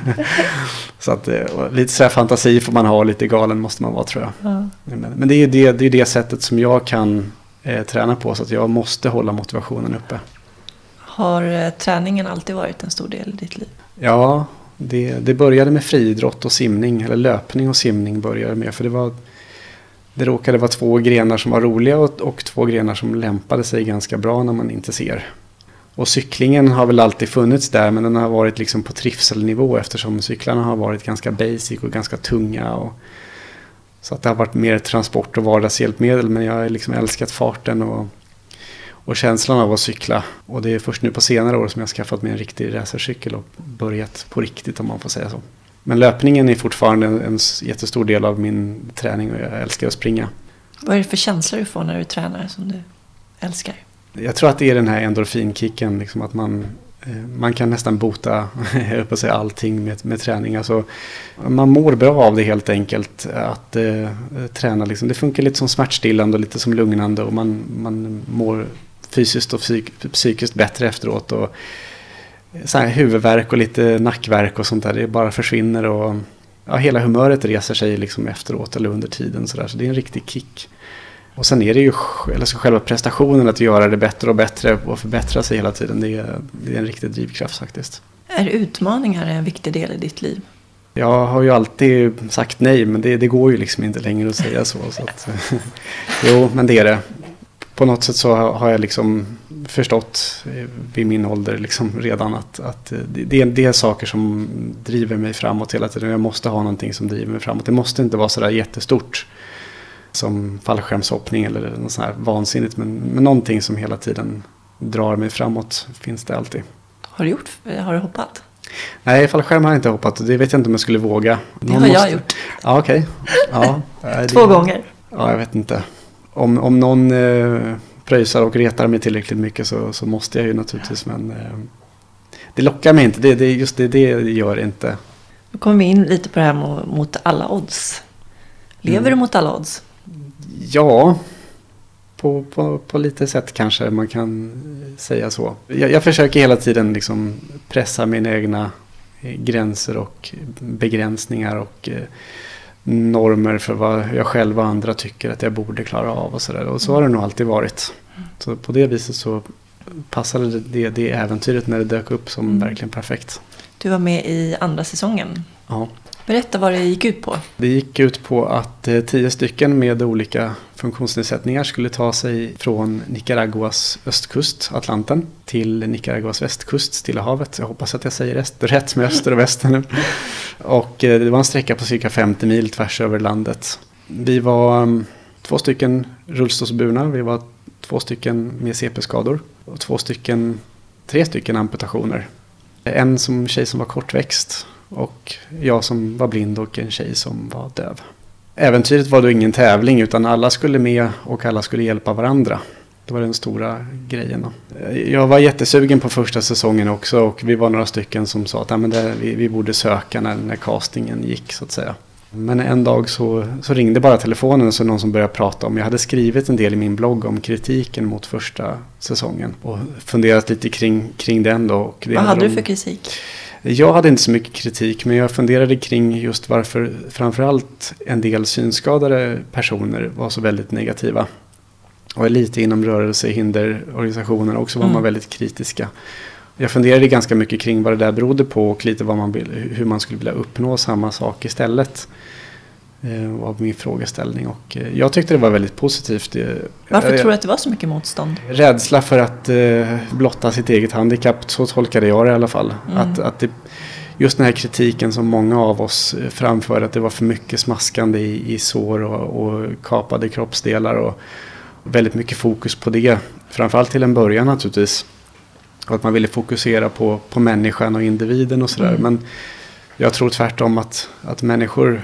så att, eh, lite så här fantasi får man ha, lite galen måste man vara tror jag. Ja. Men, men, det är det, det är det sättet som jag kan eh, träna på så att jag måste hålla motivationen uppe. Har eh, träningen alltid varit en stor del i ditt liv? Ja, det, det började med friidrott och simning, eller löpning och simning började med. För det var det råkade vara två grenar som var roliga och, och två grenar som lämpade sig ganska bra när man inte ser. Och cyklingen har väl alltid funnits där men den har varit liksom på trivselnivå eftersom cyklarna har varit ganska basic och ganska tunga. Och, så att det har varit mer transport och vardagshjälpmedel men jag har liksom älskat farten och, och känslan av att cykla. Och det är först nu på senare år som jag har skaffat mig en riktig racercykel och börjat på riktigt om man får säga så. Men löpningen är fortfarande en, en jättestor del av min träning och jag älskar att springa. Vad är det för känslor du får när du tränar som du älskar? Jag tror att det är den här endorfinkicken, liksom att man, eh, man kan nästan bota på säga, allting med, med träning. Alltså, man mår bra av det helt enkelt. Att eh, träna liksom. Det funkar lite som smärtstillande och lite som lugnande och man, man mår fysiskt och psyk, psykiskt bättre efteråt. Och, så här, huvudvärk och lite nackvärk och sånt där, det bara försvinner. Och, ja, hela humöret reser sig liksom efteråt eller under tiden. Så, där, så det är en riktig kick. Och sen är det ju alltså själva prestationen att göra det bättre och bättre och förbättra sig hela tiden. Det är, det är en riktig drivkraft faktiskt. Är utmaningar en viktig del i ditt liv? Jag har ju alltid sagt nej men det, det går ju liksom inte längre att säga så. så att, jo, men det är det. På något sätt så har jag liksom förstått vid min ålder liksom redan att, att det, det är saker som driver mig framåt hela tiden. Jag måste ha någonting som driver mig framåt. Det måste inte vara sådär jättestort som fallskärmshoppning eller något sånt här vansinnigt. Men, men någonting som hela tiden drar mig framåt finns det alltid. Har du gjort? Har du hoppat? Nej, fallskärm har jag inte hoppat. Det vet jag inte om jag skulle våga. Det har måste... jag gjort. Ja, okej. Okay. Ja, Två gånger. Ja, jag vet inte. Om, om någon eh, pröjsar och retar mig tillräckligt mycket så, så måste jag ju naturligtvis. Men eh, det lockar mig inte. Det, det, just det, det gör inte. Då kommer vi in lite på det här mot alla odds. Lever mm. du mot alla odds? Ja, på, på, på lite sätt kanske man kan säga så. Jag, jag försöker hela tiden liksom pressa mina egna gränser och begränsningar och eh, normer för vad jag själv och andra tycker att jag borde klara av och sådär. Och så har det nog alltid varit. Så på det viset så passade det, det äventyret när det dök upp som mm. verkligen perfekt. Du var med i andra säsongen. Ja. Berätta vad det gick ut på. Det gick ut på att eh, tio stycken med olika funktionsnedsättningar skulle ta sig från Nicaraguas östkust, Atlanten, till Nicaraguas västkust, Stilla havet. Jag hoppas att jag säger rätt med öster och väster nu. Och eh, det var en sträcka på cirka 50 mil tvärs över landet. Vi var mm, två stycken rullstolsburna, vi var två stycken med CP-skador och två stycken, tre stycken amputationer. En som tjej som var kortväxt och jag som var blind och en tjej som var döv. Äventyret var då ingen tävling utan alla skulle med och alla skulle hjälpa varandra. Det var den stora grejen. Jag var jättesugen på första säsongen också och vi var några stycken som sa att men det, vi, vi borde söka när, när castingen gick så att säga. Men en dag så, så ringde bara telefonen och så någon som började prata om, jag hade skrivit en del i min blogg om kritiken mot första säsongen och funderat lite kring, kring den då. Vad hade du för kritik? Jag hade inte så mycket kritik men jag funderade kring just varför framförallt en del synskadade personer var så väldigt negativa. Och lite inom rörelsehinderorganisationer också var mm. man väldigt kritiska. Jag funderade ganska mycket kring vad det där berodde på och lite vad man, hur man skulle vilja uppnå samma sak istället. Eh, av min frågeställning. Och eh, jag tyckte det var väldigt positivt. Eh, Varför tror du att det var så mycket motstånd? Rädsla för att blotta sitt eget handikapp, så tolkade jag det i alla fall. Mm. Att, att det, just den här kritiken som många av oss framförde, att det var för mycket smaskande i, i sår och, och kapade kroppsdelar. Och, väldigt mycket fokus på det. Framförallt till en början naturligtvis. Att man ville fokusera på, på människan och individen och sådär. Mm. Men jag tror tvärtom att, att människor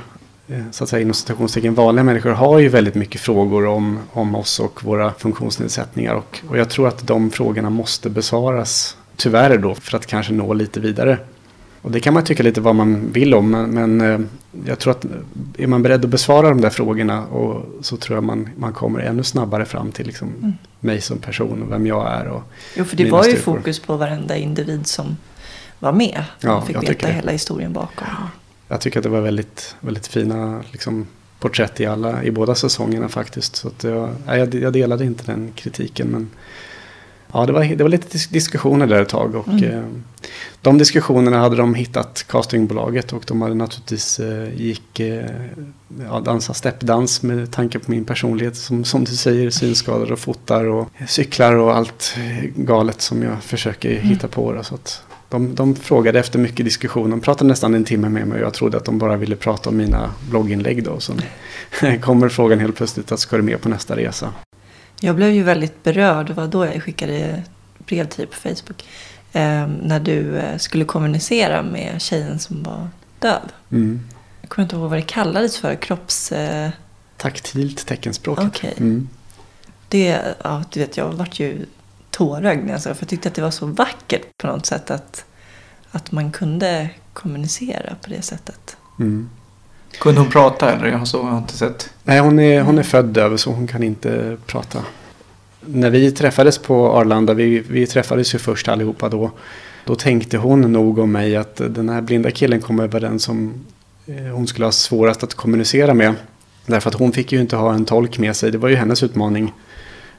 så att säga inom citationstecken vanliga människor har ju väldigt mycket frågor om, om oss och våra funktionsnedsättningar. Och, och jag tror att de frågorna måste besvaras, tyvärr då, för att kanske nå lite vidare. Och det kan man tycka lite vad man vill om, men, men eh, jag tror att är man beredd att besvara de där frågorna och, så tror jag man, man kommer ännu snabbare fram till liksom mm. mig som person och vem jag är. Och jo, för det var ju styrkor. fokus på varenda individ som var med. Man ja, fick veta hela historien bakom jag tycker att det var väldigt, väldigt fina liksom, porträtt i, alla, i båda säsongerna faktiskt. Så jag, jag, jag delade inte den kritiken. Men ja, det, var, det var lite diskussioner där ett tag. Och, mm. eh, de diskussionerna hade de hittat castingbolaget och de hade naturligtvis eh, gick eh, ja, dansa steppdans med tanke på min personlighet som, som du säger synskadad och fotar och cyklar och allt galet som jag försöker mm. hitta på. Då, så att, de, de frågade efter mycket diskussion. De pratade nästan en timme med mig och jag trodde att de bara ville prata om mina blogginlägg då. Så kommer frågan helt plötsligt att ska du med på nästa resa? Jag blev ju väldigt berörd. Det var då jag skickade brev till dig på Facebook. Eh, när du eh, skulle kommunicera med tjejen som var döv. Mm. Jag kommer inte ihåg vad det kallades för. Kropps... Eh, taktilt teckenspråk. Okej. Mm. Det, ja, du vet, jag vart ju tårögd när jag såg det, för jag tyckte att det var så vackert på något sätt att, att man kunde kommunicera på det sättet. Mm. Kunde hon prata eller? Jag har, så, jag har inte sett. Nej, hon är, hon är född döv så hon kan inte prata. När vi träffades på Arlanda, vi, vi träffades ju först allihopa då. Då tänkte hon nog om mig att den här blinda killen kommer vara den som eh, hon skulle ha svårast att kommunicera med. Därför att hon fick ju inte ha en tolk med sig. Det var ju hennes utmaning.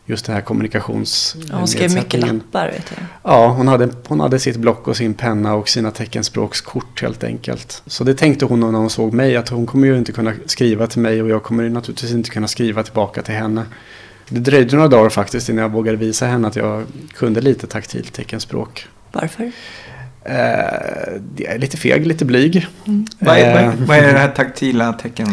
Just det här kommunikations... Ja, hon skrev mycket lappar vet jag. Ja, hon hade, hon hade sitt block och sin penna och sina teckenspråkskort helt enkelt. Så det tänkte hon när hon såg mig att hon kommer ju inte kunna skriva till mig och jag kommer ju naturligtvis inte kunna skriva tillbaka till henne. Det dröjde några dagar faktiskt innan jag vågade visa henne att jag kunde lite taktilt teckenspråk. Varför? Eh, lite feg, lite blyg. Vad är, Eh, vad, vad är det här taktila tecken?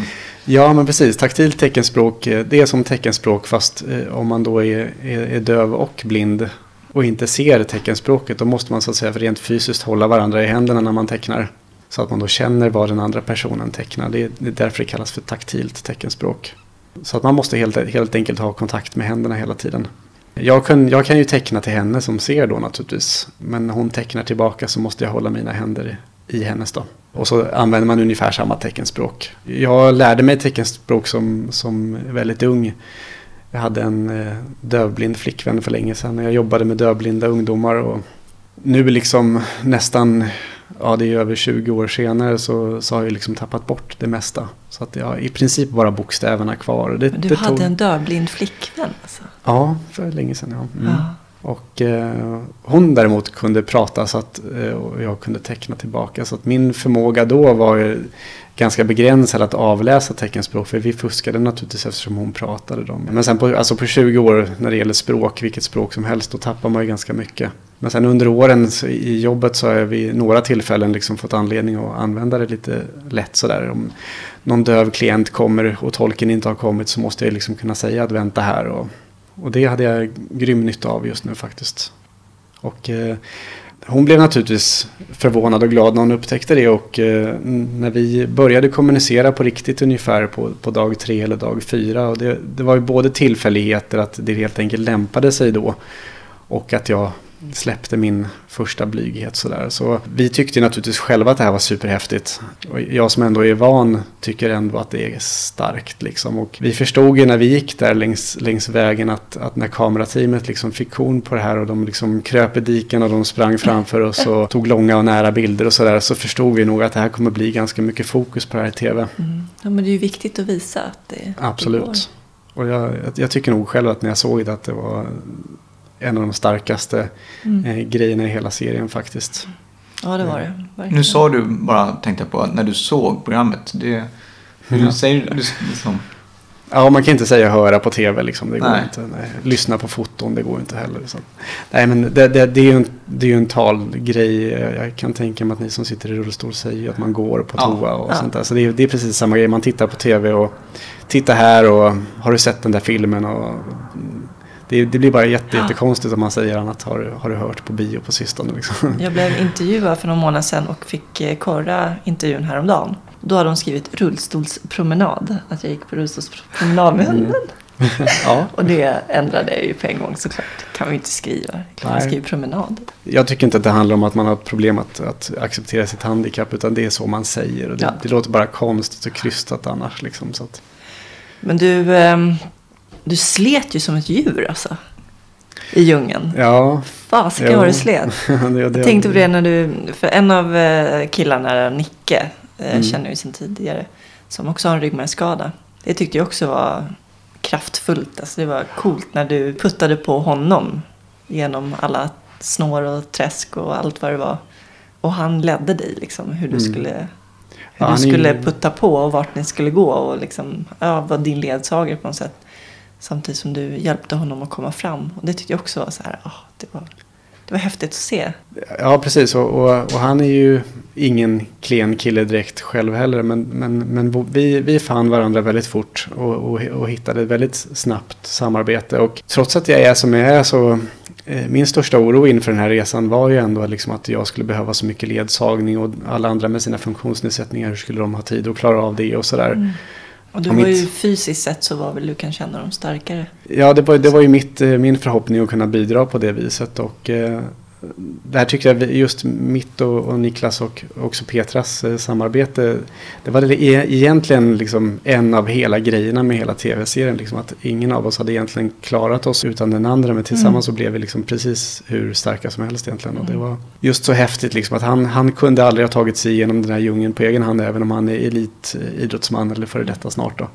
Ja, men precis. Taktilt teckenspråk, eh, det är som teckenspråk fast eh, om man då är, är, är döv och blind och inte ser teckenspråket då måste man så att säga rent fysiskt hålla varandra i händerna när man tecknar. Så att man då känner vad den andra personen tecknar. Det är, det är därför det kallas för taktilt teckenspråk. Så att man måste helt, helt enkelt ha kontakt med händerna hela tiden. Jag kan, jag kan ju teckna till henne som ser då naturligtvis. Men när hon tecknar tillbaka så måste jag hålla mina händer i hennes då. Och så använder man ungefär samma teckenspråk. Jag lärde mig teckenspråk som, som väldigt ung. Jag hade en eh, dövblind flickvän för länge sedan. Jag jobbade med dövblinda ungdomar. Och nu liksom nästan, ja det är över 20 år senare så, så har jag liksom tappat bort det mesta. Så att jag har i princip bara bokstäverna kvar. Det, du hade tog- en dövblind flickvän alltså? Ja, för länge sedan ja. Mm. Ja. Och eh, hon däremot kunde prata så att eh, och jag kunde teckna tillbaka. Så att min förmåga då var ju ganska begränsad att avläsa teckenspråk. För vi fuskade naturligtvis eftersom hon pratade dem. Men sen på, alltså på 20 år när det gäller språk, vilket språk som helst, då tappar man ju ganska mycket. Men sen under åren i jobbet så har jag vid några tillfällen liksom fått anledning att använda det lite lätt sådär. Om någon döv klient kommer och tolken inte har kommit så måste jag liksom kunna säga att vänta här. Och, och det hade jag grym nytta av just nu faktiskt. Och eh, hon blev naturligtvis förvånad och glad när hon upptäckte det och eh, när vi började kommunicera på riktigt ungefär på, på dag tre eller dag fyra. Och det, det var ju både tillfälligheter att det helt enkelt lämpade sig då och att jag släppte min första blyghet sådär. Så vi tyckte naturligtvis själva att det här var superhäftigt. Och jag som ändå är van tycker ändå att det är starkt liksom. Och vi förstod ju när vi gick där längs, längs vägen att, att när kamerateamet liksom fick korn på det här och de liksom kröp i diken och de sprang framför oss och tog långa och nära bilder och sådär så förstod vi nog att det här kommer bli ganska mycket fokus på det här i tv. Mm. Ja, men det är ju viktigt att visa att det, det går. Absolut. Och jag- jag tycker nog själv att när jag såg det att det var en av de starkaste Mm. eh, grejerna i hela serien faktiskt. Ja, det var det. Verkligen. Nu sa du bara, tänkte jag på, när du såg programmet. Det, du Ja. säger du, liksom, Ja, man kan inte säga höra på tv liksom. Det går Nej. inte. Nej. Lyssna på foton, det går inte heller. Så. Nej, men det, det, det, är ju en, det är en talgrej. Jag kan tänka mig att ni som sitter i rullstol säger att man går på Ja. toa och Ja. sånt där. Så det är, det är precis samma grej. Man tittar på tv och tittar här och har du sett den där filmen? Och, det, det blir bara jätte, jättekonstigt om man säger annat. Har, du- har du hört på bio på sistone? Liksom. Jag blev intervjuad för någon månad sedan och fick eh, korra intervjun häromdagen. Då hade de skrivit rullstolspromenad. Att jag gick på rullstolspromenad med hunden. ja. Och det ändrade jag ju på en gång såklart. Kan man ju inte skriva. Klart man skriver promenad. Jag tycker inte att det handlar om att man har problem att, att acceptera sitt handikapp. Utan det är så man säger. Och det, Ja. det låter bara konstigt och krystat annars. Liksom, så att, Men du, ehm, du slet ju som ett djur alltså. I djungeln. ja, Fasiken Jo. vad du slet. Jag tänkte på det när du, för en av eh, killarna, Nicke, eh, Mm. känner ju sin tidigare, som också har en ryggmärgsskada. Det tyckte jag också var kraftfullt. Alltså det var coolt när du puttade på honom genom alla snår och träsk och allt vad det var. Och han ledde dig liksom hur du Mm. skulle, hur Ja, du är skulle ju- putta på och vart ni skulle gå och liksom, ja, var din ledsagare på något sätt. Samtidigt som du hjälpte honom att komma fram. Och det tyckte jag också var så här, ah, det, var, det var häftigt att se. Ja, precis. Och, och, och han är ju ingen klen kille direkt själv heller. Men, men, men vi, vi fann varandra väldigt fort och, och, och hittade ett väldigt snabbt samarbete. Och trots att jag är som jag är så eh, min största oro inför den här resan var ju ändå liksom att jag skulle behöva så mycket ledsagning och alla andra med sina funktionsnedsättningar, hur skulle de ha tid att klara av det och sådär. Och du var ju fysiskt sett så var väl du kan känna dem starkare. Ja, det var, det var ju mitt, eh, min förhoppning att kunna bidra på det viset. Och, eh, det här tyckte jag just mitt och, och Niklas och också Petras eh, samarbete. Det var e- egentligen liksom en av hela grejerna med hela tv-serien. Liksom att ingen av oss hade egentligen klarat oss utan den andra. Men tillsammans så blev vi liksom precis hur starka som helst egentligen. Och det var just så häftigt liksom att han, han kunde aldrig ha tagit sig igenom den här djungeln på egen hand. Även om han är elitidrottsman eller före detta snart då.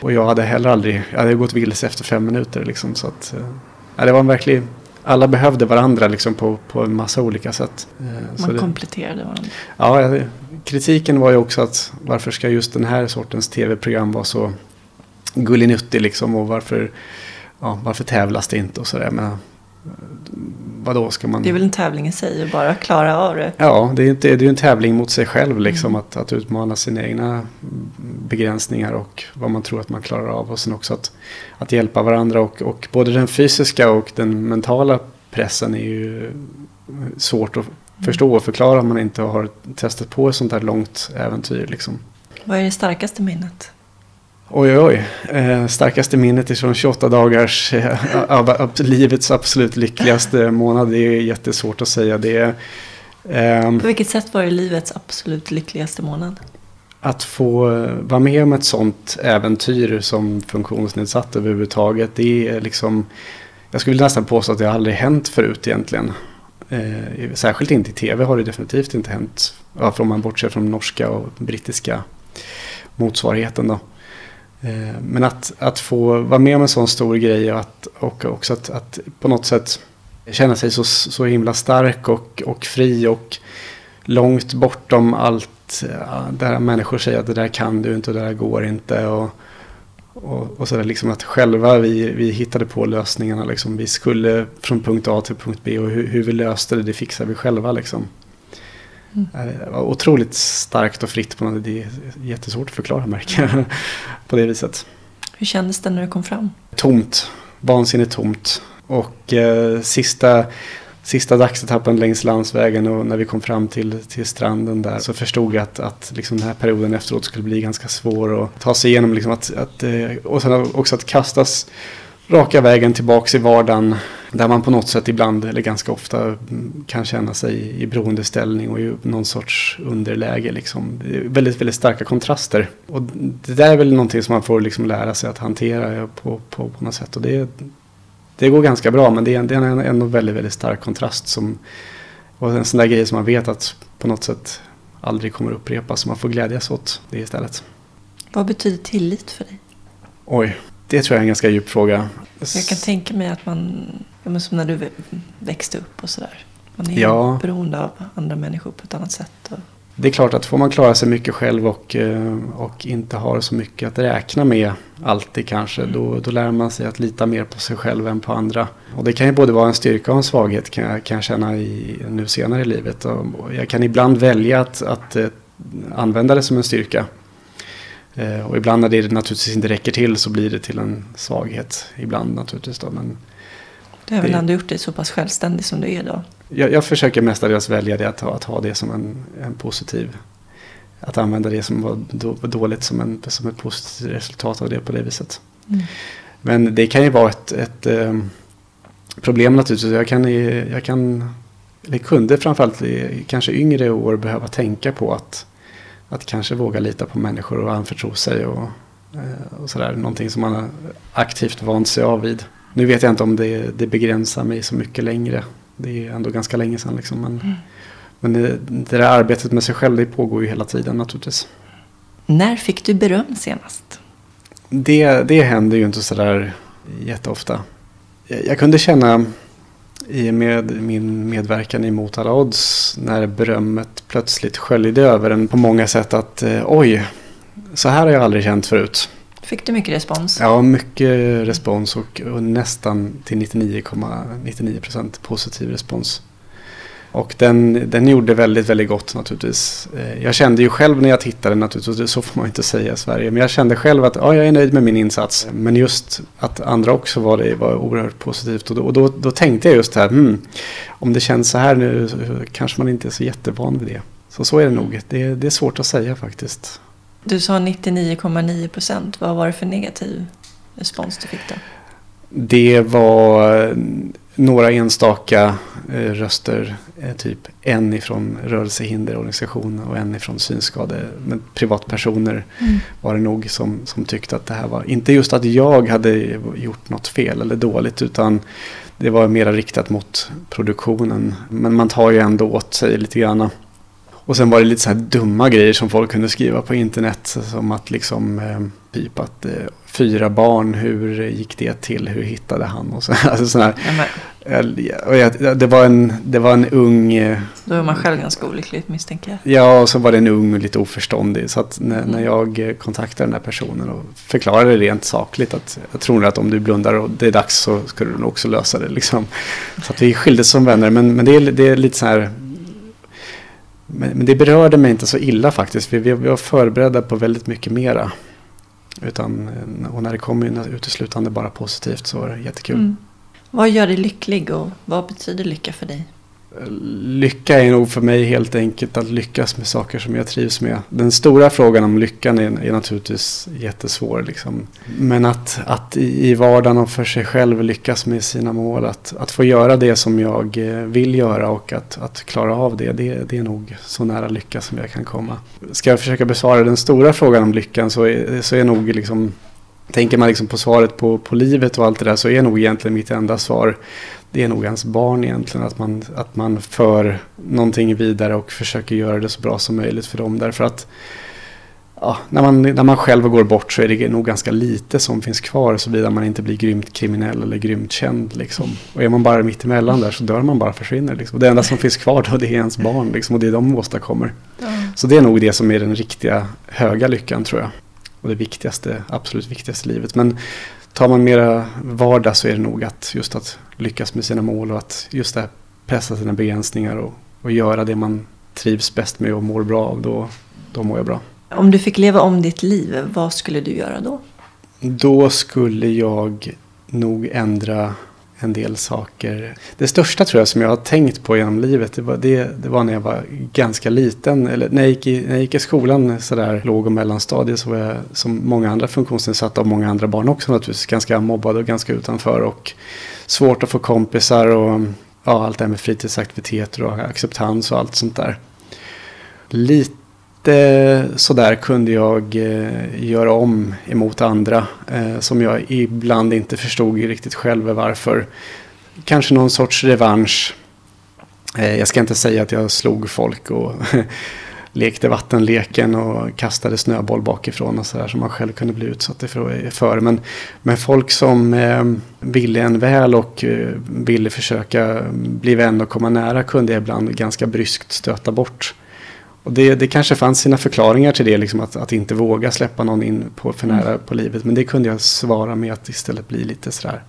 Och jag hade heller aldrig, jag hade gått vilse efter fem minuter liksom. Så att, eh, det var en verklig, alla behövde varandra liksom på, på en massa olika sätt. Eh, Man det, kompletterade varandra. ja, kritiken var ju också att varför ska just den här sortens tv-program vara så gullinuttig liksom och varför, ja, varför tävlas det inte och sådär. Vadå ska man... Det är väl en tävling i sig att bara klara av det. Ja, det är, inte, det är ju en tävling mot sig själv liksom. Mm. Att, att utmana sina egna begränsningar och vad man tror att man klarar av. Och sen också att, att hjälpa varandra. Och, och både den fysiska och den mentala pressen är ju svårt att förstå och förklara om man inte har testat på ett sånt här långt äventyr. Liksom. Vad är det starkaste minnet? Oj, oj. Eh, starkaste minnet är från 28 dagars eh, av, av livets absolut lyckligaste månad. Det är jättesvårt att säga. Det ehm, På vilket sätt var det livets absolut lyckligaste månad? Att få eh, vara med om ett sånt äventyr som funktionsnedsatt överhuvudtaget. Det är liksom, jag skulle nästan påstå att det aldrig hänt förut egentligen. Eh, särskilt inte i tv har det definitivt inte hänt. Ja, om man bortser från norska och brittiska motsvarigheten då. Eh, men att, att få vara med om en sån stor grej och, att, och också att, att på något sätt känna sig så, så himla stark och, och fri och långt bortom allt eh, där människor säger att det där kan du inte och det där går inte. Och, och, och sådär liksom att själva vi, vi hittade på lösningarna. Liksom. Vi skulle från punkt A till punkt B och hur, hur vi löste det, det fixade vi själva. Liksom. Mm. Var otroligt starkt och fritt på något Det är jättesvårt att förklara märker på det viset. Hur kändes det när du kom fram? Tomt, vansinnigt tomt. Och eh, sista, sista dagsetappen längs landsvägen och när vi kom fram till, till stranden där så förstod jag att, att liksom den här perioden efteråt skulle bli ganska svår att ta sig igenom. Liksom att, att, eh, och sen också att kastas raka vägen tillbaks i vardagen där man på något sätt ibland eller ganska ofta kan känna sig i beroendeställning och i någon sorts underläge. Liksom. Väldigt, väldigt starka kontraster. Och det där är väl någonting som man får liksom lära sig att hantera på, på, på något sätt. Och det, det går ganska bra men det är, det är en ändå väldigt, väldigt stark kontrast. Som, och en sån där grej som man vet att på något sätt aldrig kommer upprepas. Så man får glädjas åt det istället. Vad betyder tillit för dig? Oj, det tror jag är en ganska djup fråga. Jag kan tänka mig att man, ja, som när du vä- växte upp och sådär. Man är Ja. beroende av andra människor på ett annat sätt. Och, Det är klart att får man klara sig mycket själv och, eh, och inte har så mycket att räkna med alltid kanske. Då, då lär man sig att lita mer på sig själv än på andra. Och det kan ju både vara en styrka och en svaghet kan jag, kan jag känna i, nu senare i livet. Och jag kan ibland välja att, att eh, använda det som en styrka. Eh, Och ibland när det naturligtvis inte räcker till så blir det till en svaghet. Ibland naturligtvis då. Men du har väl ändå gjort dig så pass självständig som du är idag. jag, jag försöker mestadels välja det att ha, att ha det som en, en positiv. Att använda det som var, då, var dåligt som, en, som ett positivt resultat av det på det viset. Mm. Men det kan ju vara ett, ett eh, problem naturligtvis. Jag kan, jag kan, eller kunde framförallt i kanske yngre år behöva tänka på att, att kanske våga lita på människor och anförtro sig och, eh, och sådär. Någonting som man har aktivt vant sig av vid. Nu vet jag inte om det, det begränsar mig så mycket längre. Det är ändå ganska länge sedan liksom. Men, Mm. men det, det där arbetet med sig själv det pågår ju hela tiden naturligtvis. När fick du beröm senast? Det, det händer ju inte sådär jätteofta. Jag, jag kunde känna i och med min medverkan i Mot alla odds när berömmet plötsligt sköljde över en på många sätt att eh, oj, så här har jag aldrig känt förut. Fick du mycket respons? Ja, mycket respons och, och nästan till 99,99% procent positiv respons. Och den, den gjorde väldigt, väldigt gott naturligtvis. Eh, Jag kände ju själv när jag tittade naturligtvis, så får man inte säga i Sverige, men jag kände själv att ja, jag är nöjd med min insats. Men just att andra också var det var oerhört positivt. Och då, och då, då tänkte jag just här, hmm, om det känns så här nu kanske man inte är så jättevan vid det. Så så är det nog. Det, det är svårt att säga faktiskt. Du sa 99,9 procent. Vad var det för negativ respons du fick då? Det var några enstaka eh, röster, eh, typ en ifrån rörelsehinderorganisation och en ifrån synskade. Men privatpersoner mm. var det nog som, som tyckte att det här var, inte just att jag hade gjort något fel eller dåligt utan det var mer riktat mot produktionen. Men man tar ju ändå åt sig lite grann. Och sen var det lite så här dumma grejer som folk kunde skriva på internet. Som att liksom, eh, typ att eh, fyra barn, hur gick det till? Hur hittade han? Och så, alltså sån här, och jag, det, var en, det var en ung... Eh, Då är man själv ganska olycklig misstänker jag. Ja, och så var det en ung och lite oförståndig. Så att när, mm. när jag kontaktade den här personen och förklarade rent sakligt att jag tror att om du blundar och det är dags så ska du nog också lösa det. Liksom. Så att vi skildes som vänner. Men, men det, är, det är lite så här men, men, det berörde mig inte så illa faktiskt. Vi, vi, vi var förberedda på väldigt mycket mera. Utan, och när det kom uteslutande bara positivt så var det jättekul. Mm. Vad gör dig lycklig och vad betyder lycka för dig? Lycka är nog för mig helt enkelt att lyckas med saker som jag trivs med. Den stora frågan om lyckan är, är naturligtvis jättesvår. Liksom. Men att, att i vardagen och för sig själv lyckas med sina mål. Att, att få göra det som jag eh, vill göra och att, att klara av det, det. Det är nog så nära lycka som jag kan komma. Ska jag försöka besvara den stora frågan om lyckan så är, så är nog liksom Tänker man liksom på svaret på, på livet och allt det där så är nog egentligen mitt enda svar det är nog ens barn egentligen. Att man, att man för någonting vidare och försöker göra det så bra som möjligt för dem. Därför att ja, när, man, när man själv går bort så är det nog ganska lite som finns kvar såvida man inte blir grymt kriminell eller grymt känd. Liksom. Och är man bara mitt emellan där så dör man bara försvinner. Liksom. Och det enda som finns kvar då det är ens barn liksom, och det är de åstadkommer. Ja. Så det är nog det som är den riktiga höga lyckan tror jag. Och det viktigaste, absolut viktigaste livet. Men tar man mera vardag så är det nog att just att lyckas med sina mål och att just det pressa sina begränsningar och, och göra det man trivs bäst med och mår bra av. Då, då mår jag bra. Om du fick leva om ditt liv, vad skulle du göra då? Då skulle jag nog ändra en del saker. Det största tror jag som jag har tänkt på genom livet det var, det, det var när jag var ganska liten. Eller när jag gick i, när jag gick i skolan, sådär låg och mellanstadiet, så var jag som många andra funktionsnedsatta och många andra barn också naturligtvis ganska mobbad och ganska utanför. Och svårt att få kompisar och ja, allt det här med fritidsaktiviteter och acceptans och allt sånt där. Lite lite sådär kunde jag eh, göra om emot andra. Eh, som jag ibland inte förstod riktigt själv varför. Kanske någon sorts revansch. Eh, jag ska inte säga att jag slog folk och lekte vattenleken och kastade snöboll bakifrån och sådär som man själv kunde bli utsatt för. Men, men folk som eh, ville en väl och eh, ville försöka bli vän och komma nära kunde jag ibland ganska bryskt stöta bort. Och det, det kanske fanns sina förklaringar till det, liksom att, att inte våga släppa någon in på för nära mm. på livet. Men det kunde jag svara med att istället bli lite sådär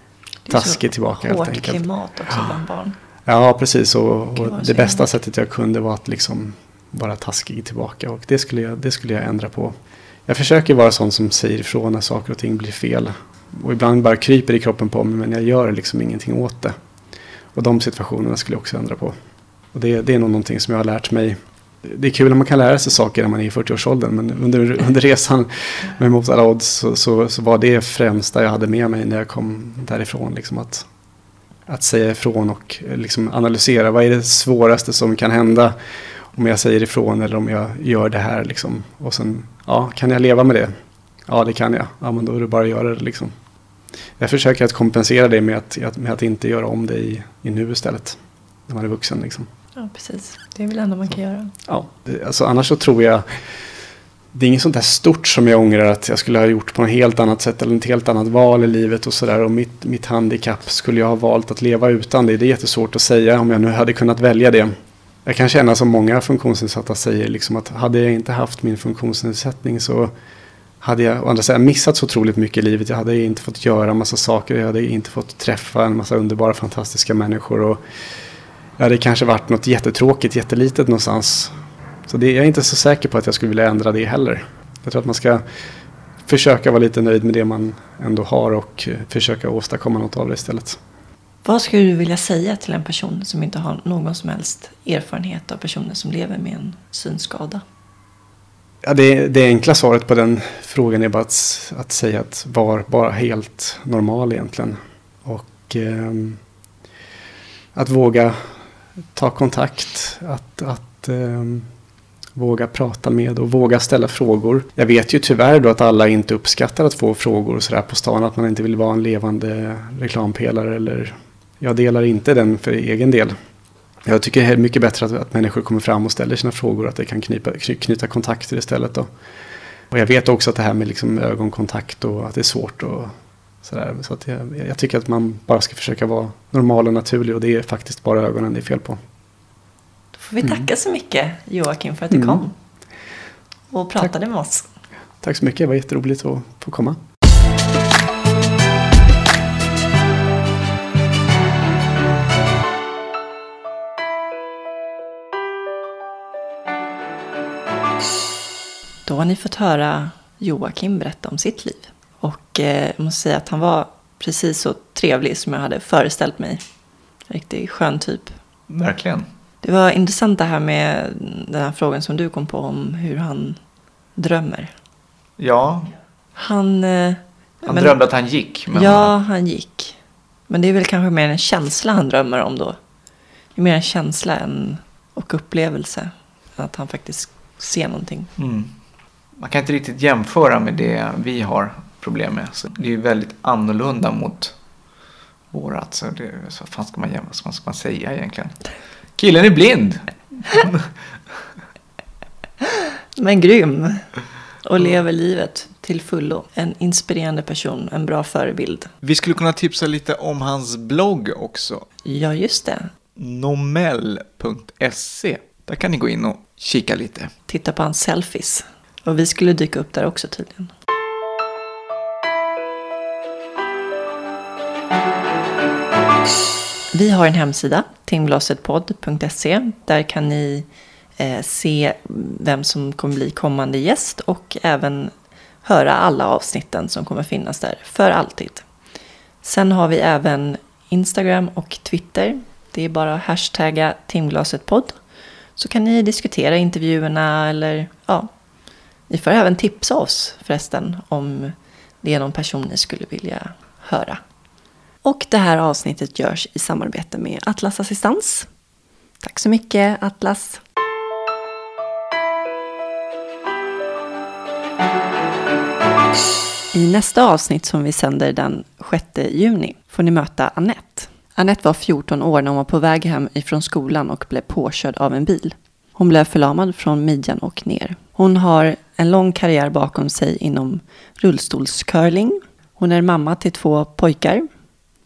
taskig tillbaka helt enkelt. Hårt klimat också bland barn. Ja, precis. Och, och det bästa sättet jag kunde var att liksom vara taskig tillbaka. Och det skulle, jag, det skulle jag ändra på. Jag försöker vara sån som säger ifrån när saker och ting blir fel. Och ibland bara kryper i kroppen på mig men jag gör liksom ingenting åt det. Och de situationerna skulle jag också ändra på. Och det, det är nog någonting som jag har lärt mig det är kul att man kan lära sig saker när man är i 40-årsåldern. Men under, under resan med Mot alla odds så, så, så, var det främsta jag hade med mig när jag kom därifrån. Liksom att, att säga ifrån och eh, liksom analysera. Vad är det svåraste som kan hända om jag säger ifrån eller om jag gör det här. Liksom. Och sen, ja, kan jag leva med det? Ja, det kan jag. Ja, men då är det bara att göra det. Liksom. Jag försöker att kompensera det med att, med att inte göra om det i, i nu istället. När man är vuxen. Liksom. Ja, precis. Det är väl det enda man kan göra. Ja, alltså annars så tror jag det är inget sånt där stort som jag ångrar att jag skulle ha gjort på något helt annat sätt eller ett helt annat val i livet och sådär. Och mitt, mitt handikapp skulle jag ha valt att leva utan det. Det är jättesvårt att säga om jag nu hade kunnat välja det. Jag kan känna som många funktionsnedsatta säger liksom att hade jag inte haft min funktionsnedsättning så hade jag å andra sidan missat så otroligt mycket i livet. Jag hade inte fått göra massa saker. Jag hade inte fått träffa en massa underbara fantastiska människor. Och det hade kanske varit något jättetråkigt, jättelitet någonstans. Så det, jag är inte så säker på att jag skulle vilja ändra det heller. Jag tror att man ska försöka vara lite nöjd med det man ändå har och eh, försöka åstadkomma något av det istället. Vad skulle du vilja säga till en person som inte har någon som helst erfarenhet av personer som lever med en synskada? Ja, det, det enkla svaret på den frågan är bara att, att säga att var bara helt normal egentligen. Och eh, att våga ta kontakt. Att, att eh, våga prata med och våga ställa frågor. Jag vet ju tyvärr då att alla inte uppskattar att få frågor sådär på stan. Att man inte vill vara en levande reklampelare. Eller jag delar inte den för egen del. Jag tycker det är mycket bättre att, att människor kommer fram och ställer sina frågor. Att det kan knyta, knyta kontakter istället. Då. Och jag vet också att det här med liksom ögonkontakt och att det är svårt. att... Och sådär. Så att jag, jag tycker att man bara ska försöka vara normal och naturlig. Och det är faktiskt bara ögonen det är fel på. Då får vi tacka mm. så mycket Joakim för att du mm. kom. Och pratade Tack. med oss. Tack så mycket, det var jätteroligt att få komma. Då har ni fått höra Joakim berätta om sitt liv. Och eh, jag måste säga att han var precis så trevlig som jag hade föreställt mig. Riktigt skön typ. Verkligen. Det var intressant det här med den här frågan som du kom på om hur han drömmer. Ja. Han... Eh, han men, drömde att han gick. Men ja, han gick. Men det är väl kanske mer en känsla han drömmer om då. Det är mer en känsla än, och upplevelse. Att han faktiskt ser någonting. Mm man kan inte riktigt jämföra med det vi har problem med. Så det är väldigt annorlunda mot vårat. Så, det, så vad fan ska man, jämföra, vad ska man säga egentligen? Killen är blind! Men grym! Och lever livet till fullo. En inspirerande person, en bra förebild. Vi skulle kunna tipsa lite om hans blogg också. Ja, just det. Nomell.se. Där kan ni gå in och kika lite. Titta på hans selfies. Och vi skulle dyka upp där också tydligen. Vi har en hemsida, timglasetpodd.se. Där kan ni eh, se vem som kommer bli kommande gäst och även höra alla avsnitten som kommer finnas där för alltid. Sen har vi även Instagram och Twitter. Det är bara att hashtagga timglasetpodd. Så kan ni diskutera intervjuerna eller ja, ni får även tipsa oss förresten om det är någon person ni skulle vilja höra. Och det här avsnittet görs i samarbete med Atlas Assistans. Tack så mycket Atlas! I nästa avsnitt som vi sänder den 6 juni får ni möta Annette. Annette var 14 år när hon var på väg hem ifrån skolan och blev påkörd av en bil. Hon blev förlamad från midjan och ner. Hon har en lång karriär bakom sig inom rullstolscurling. Hon är mamma till två pojkar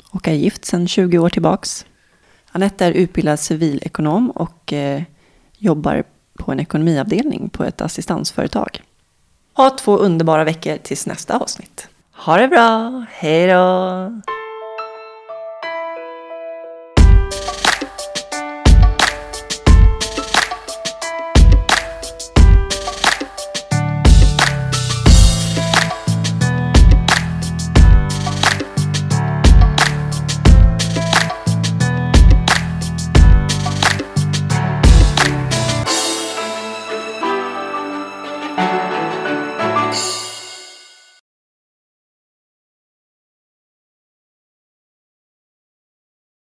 och är gift sedan 20 år tillbaks. Anette är utbildad civilekonom och eh, jobbar på en ekonomiavdelning på ett assistansföretag. Ha två underbara veckor tills nästa avsnitt. Ha det bra, hej då!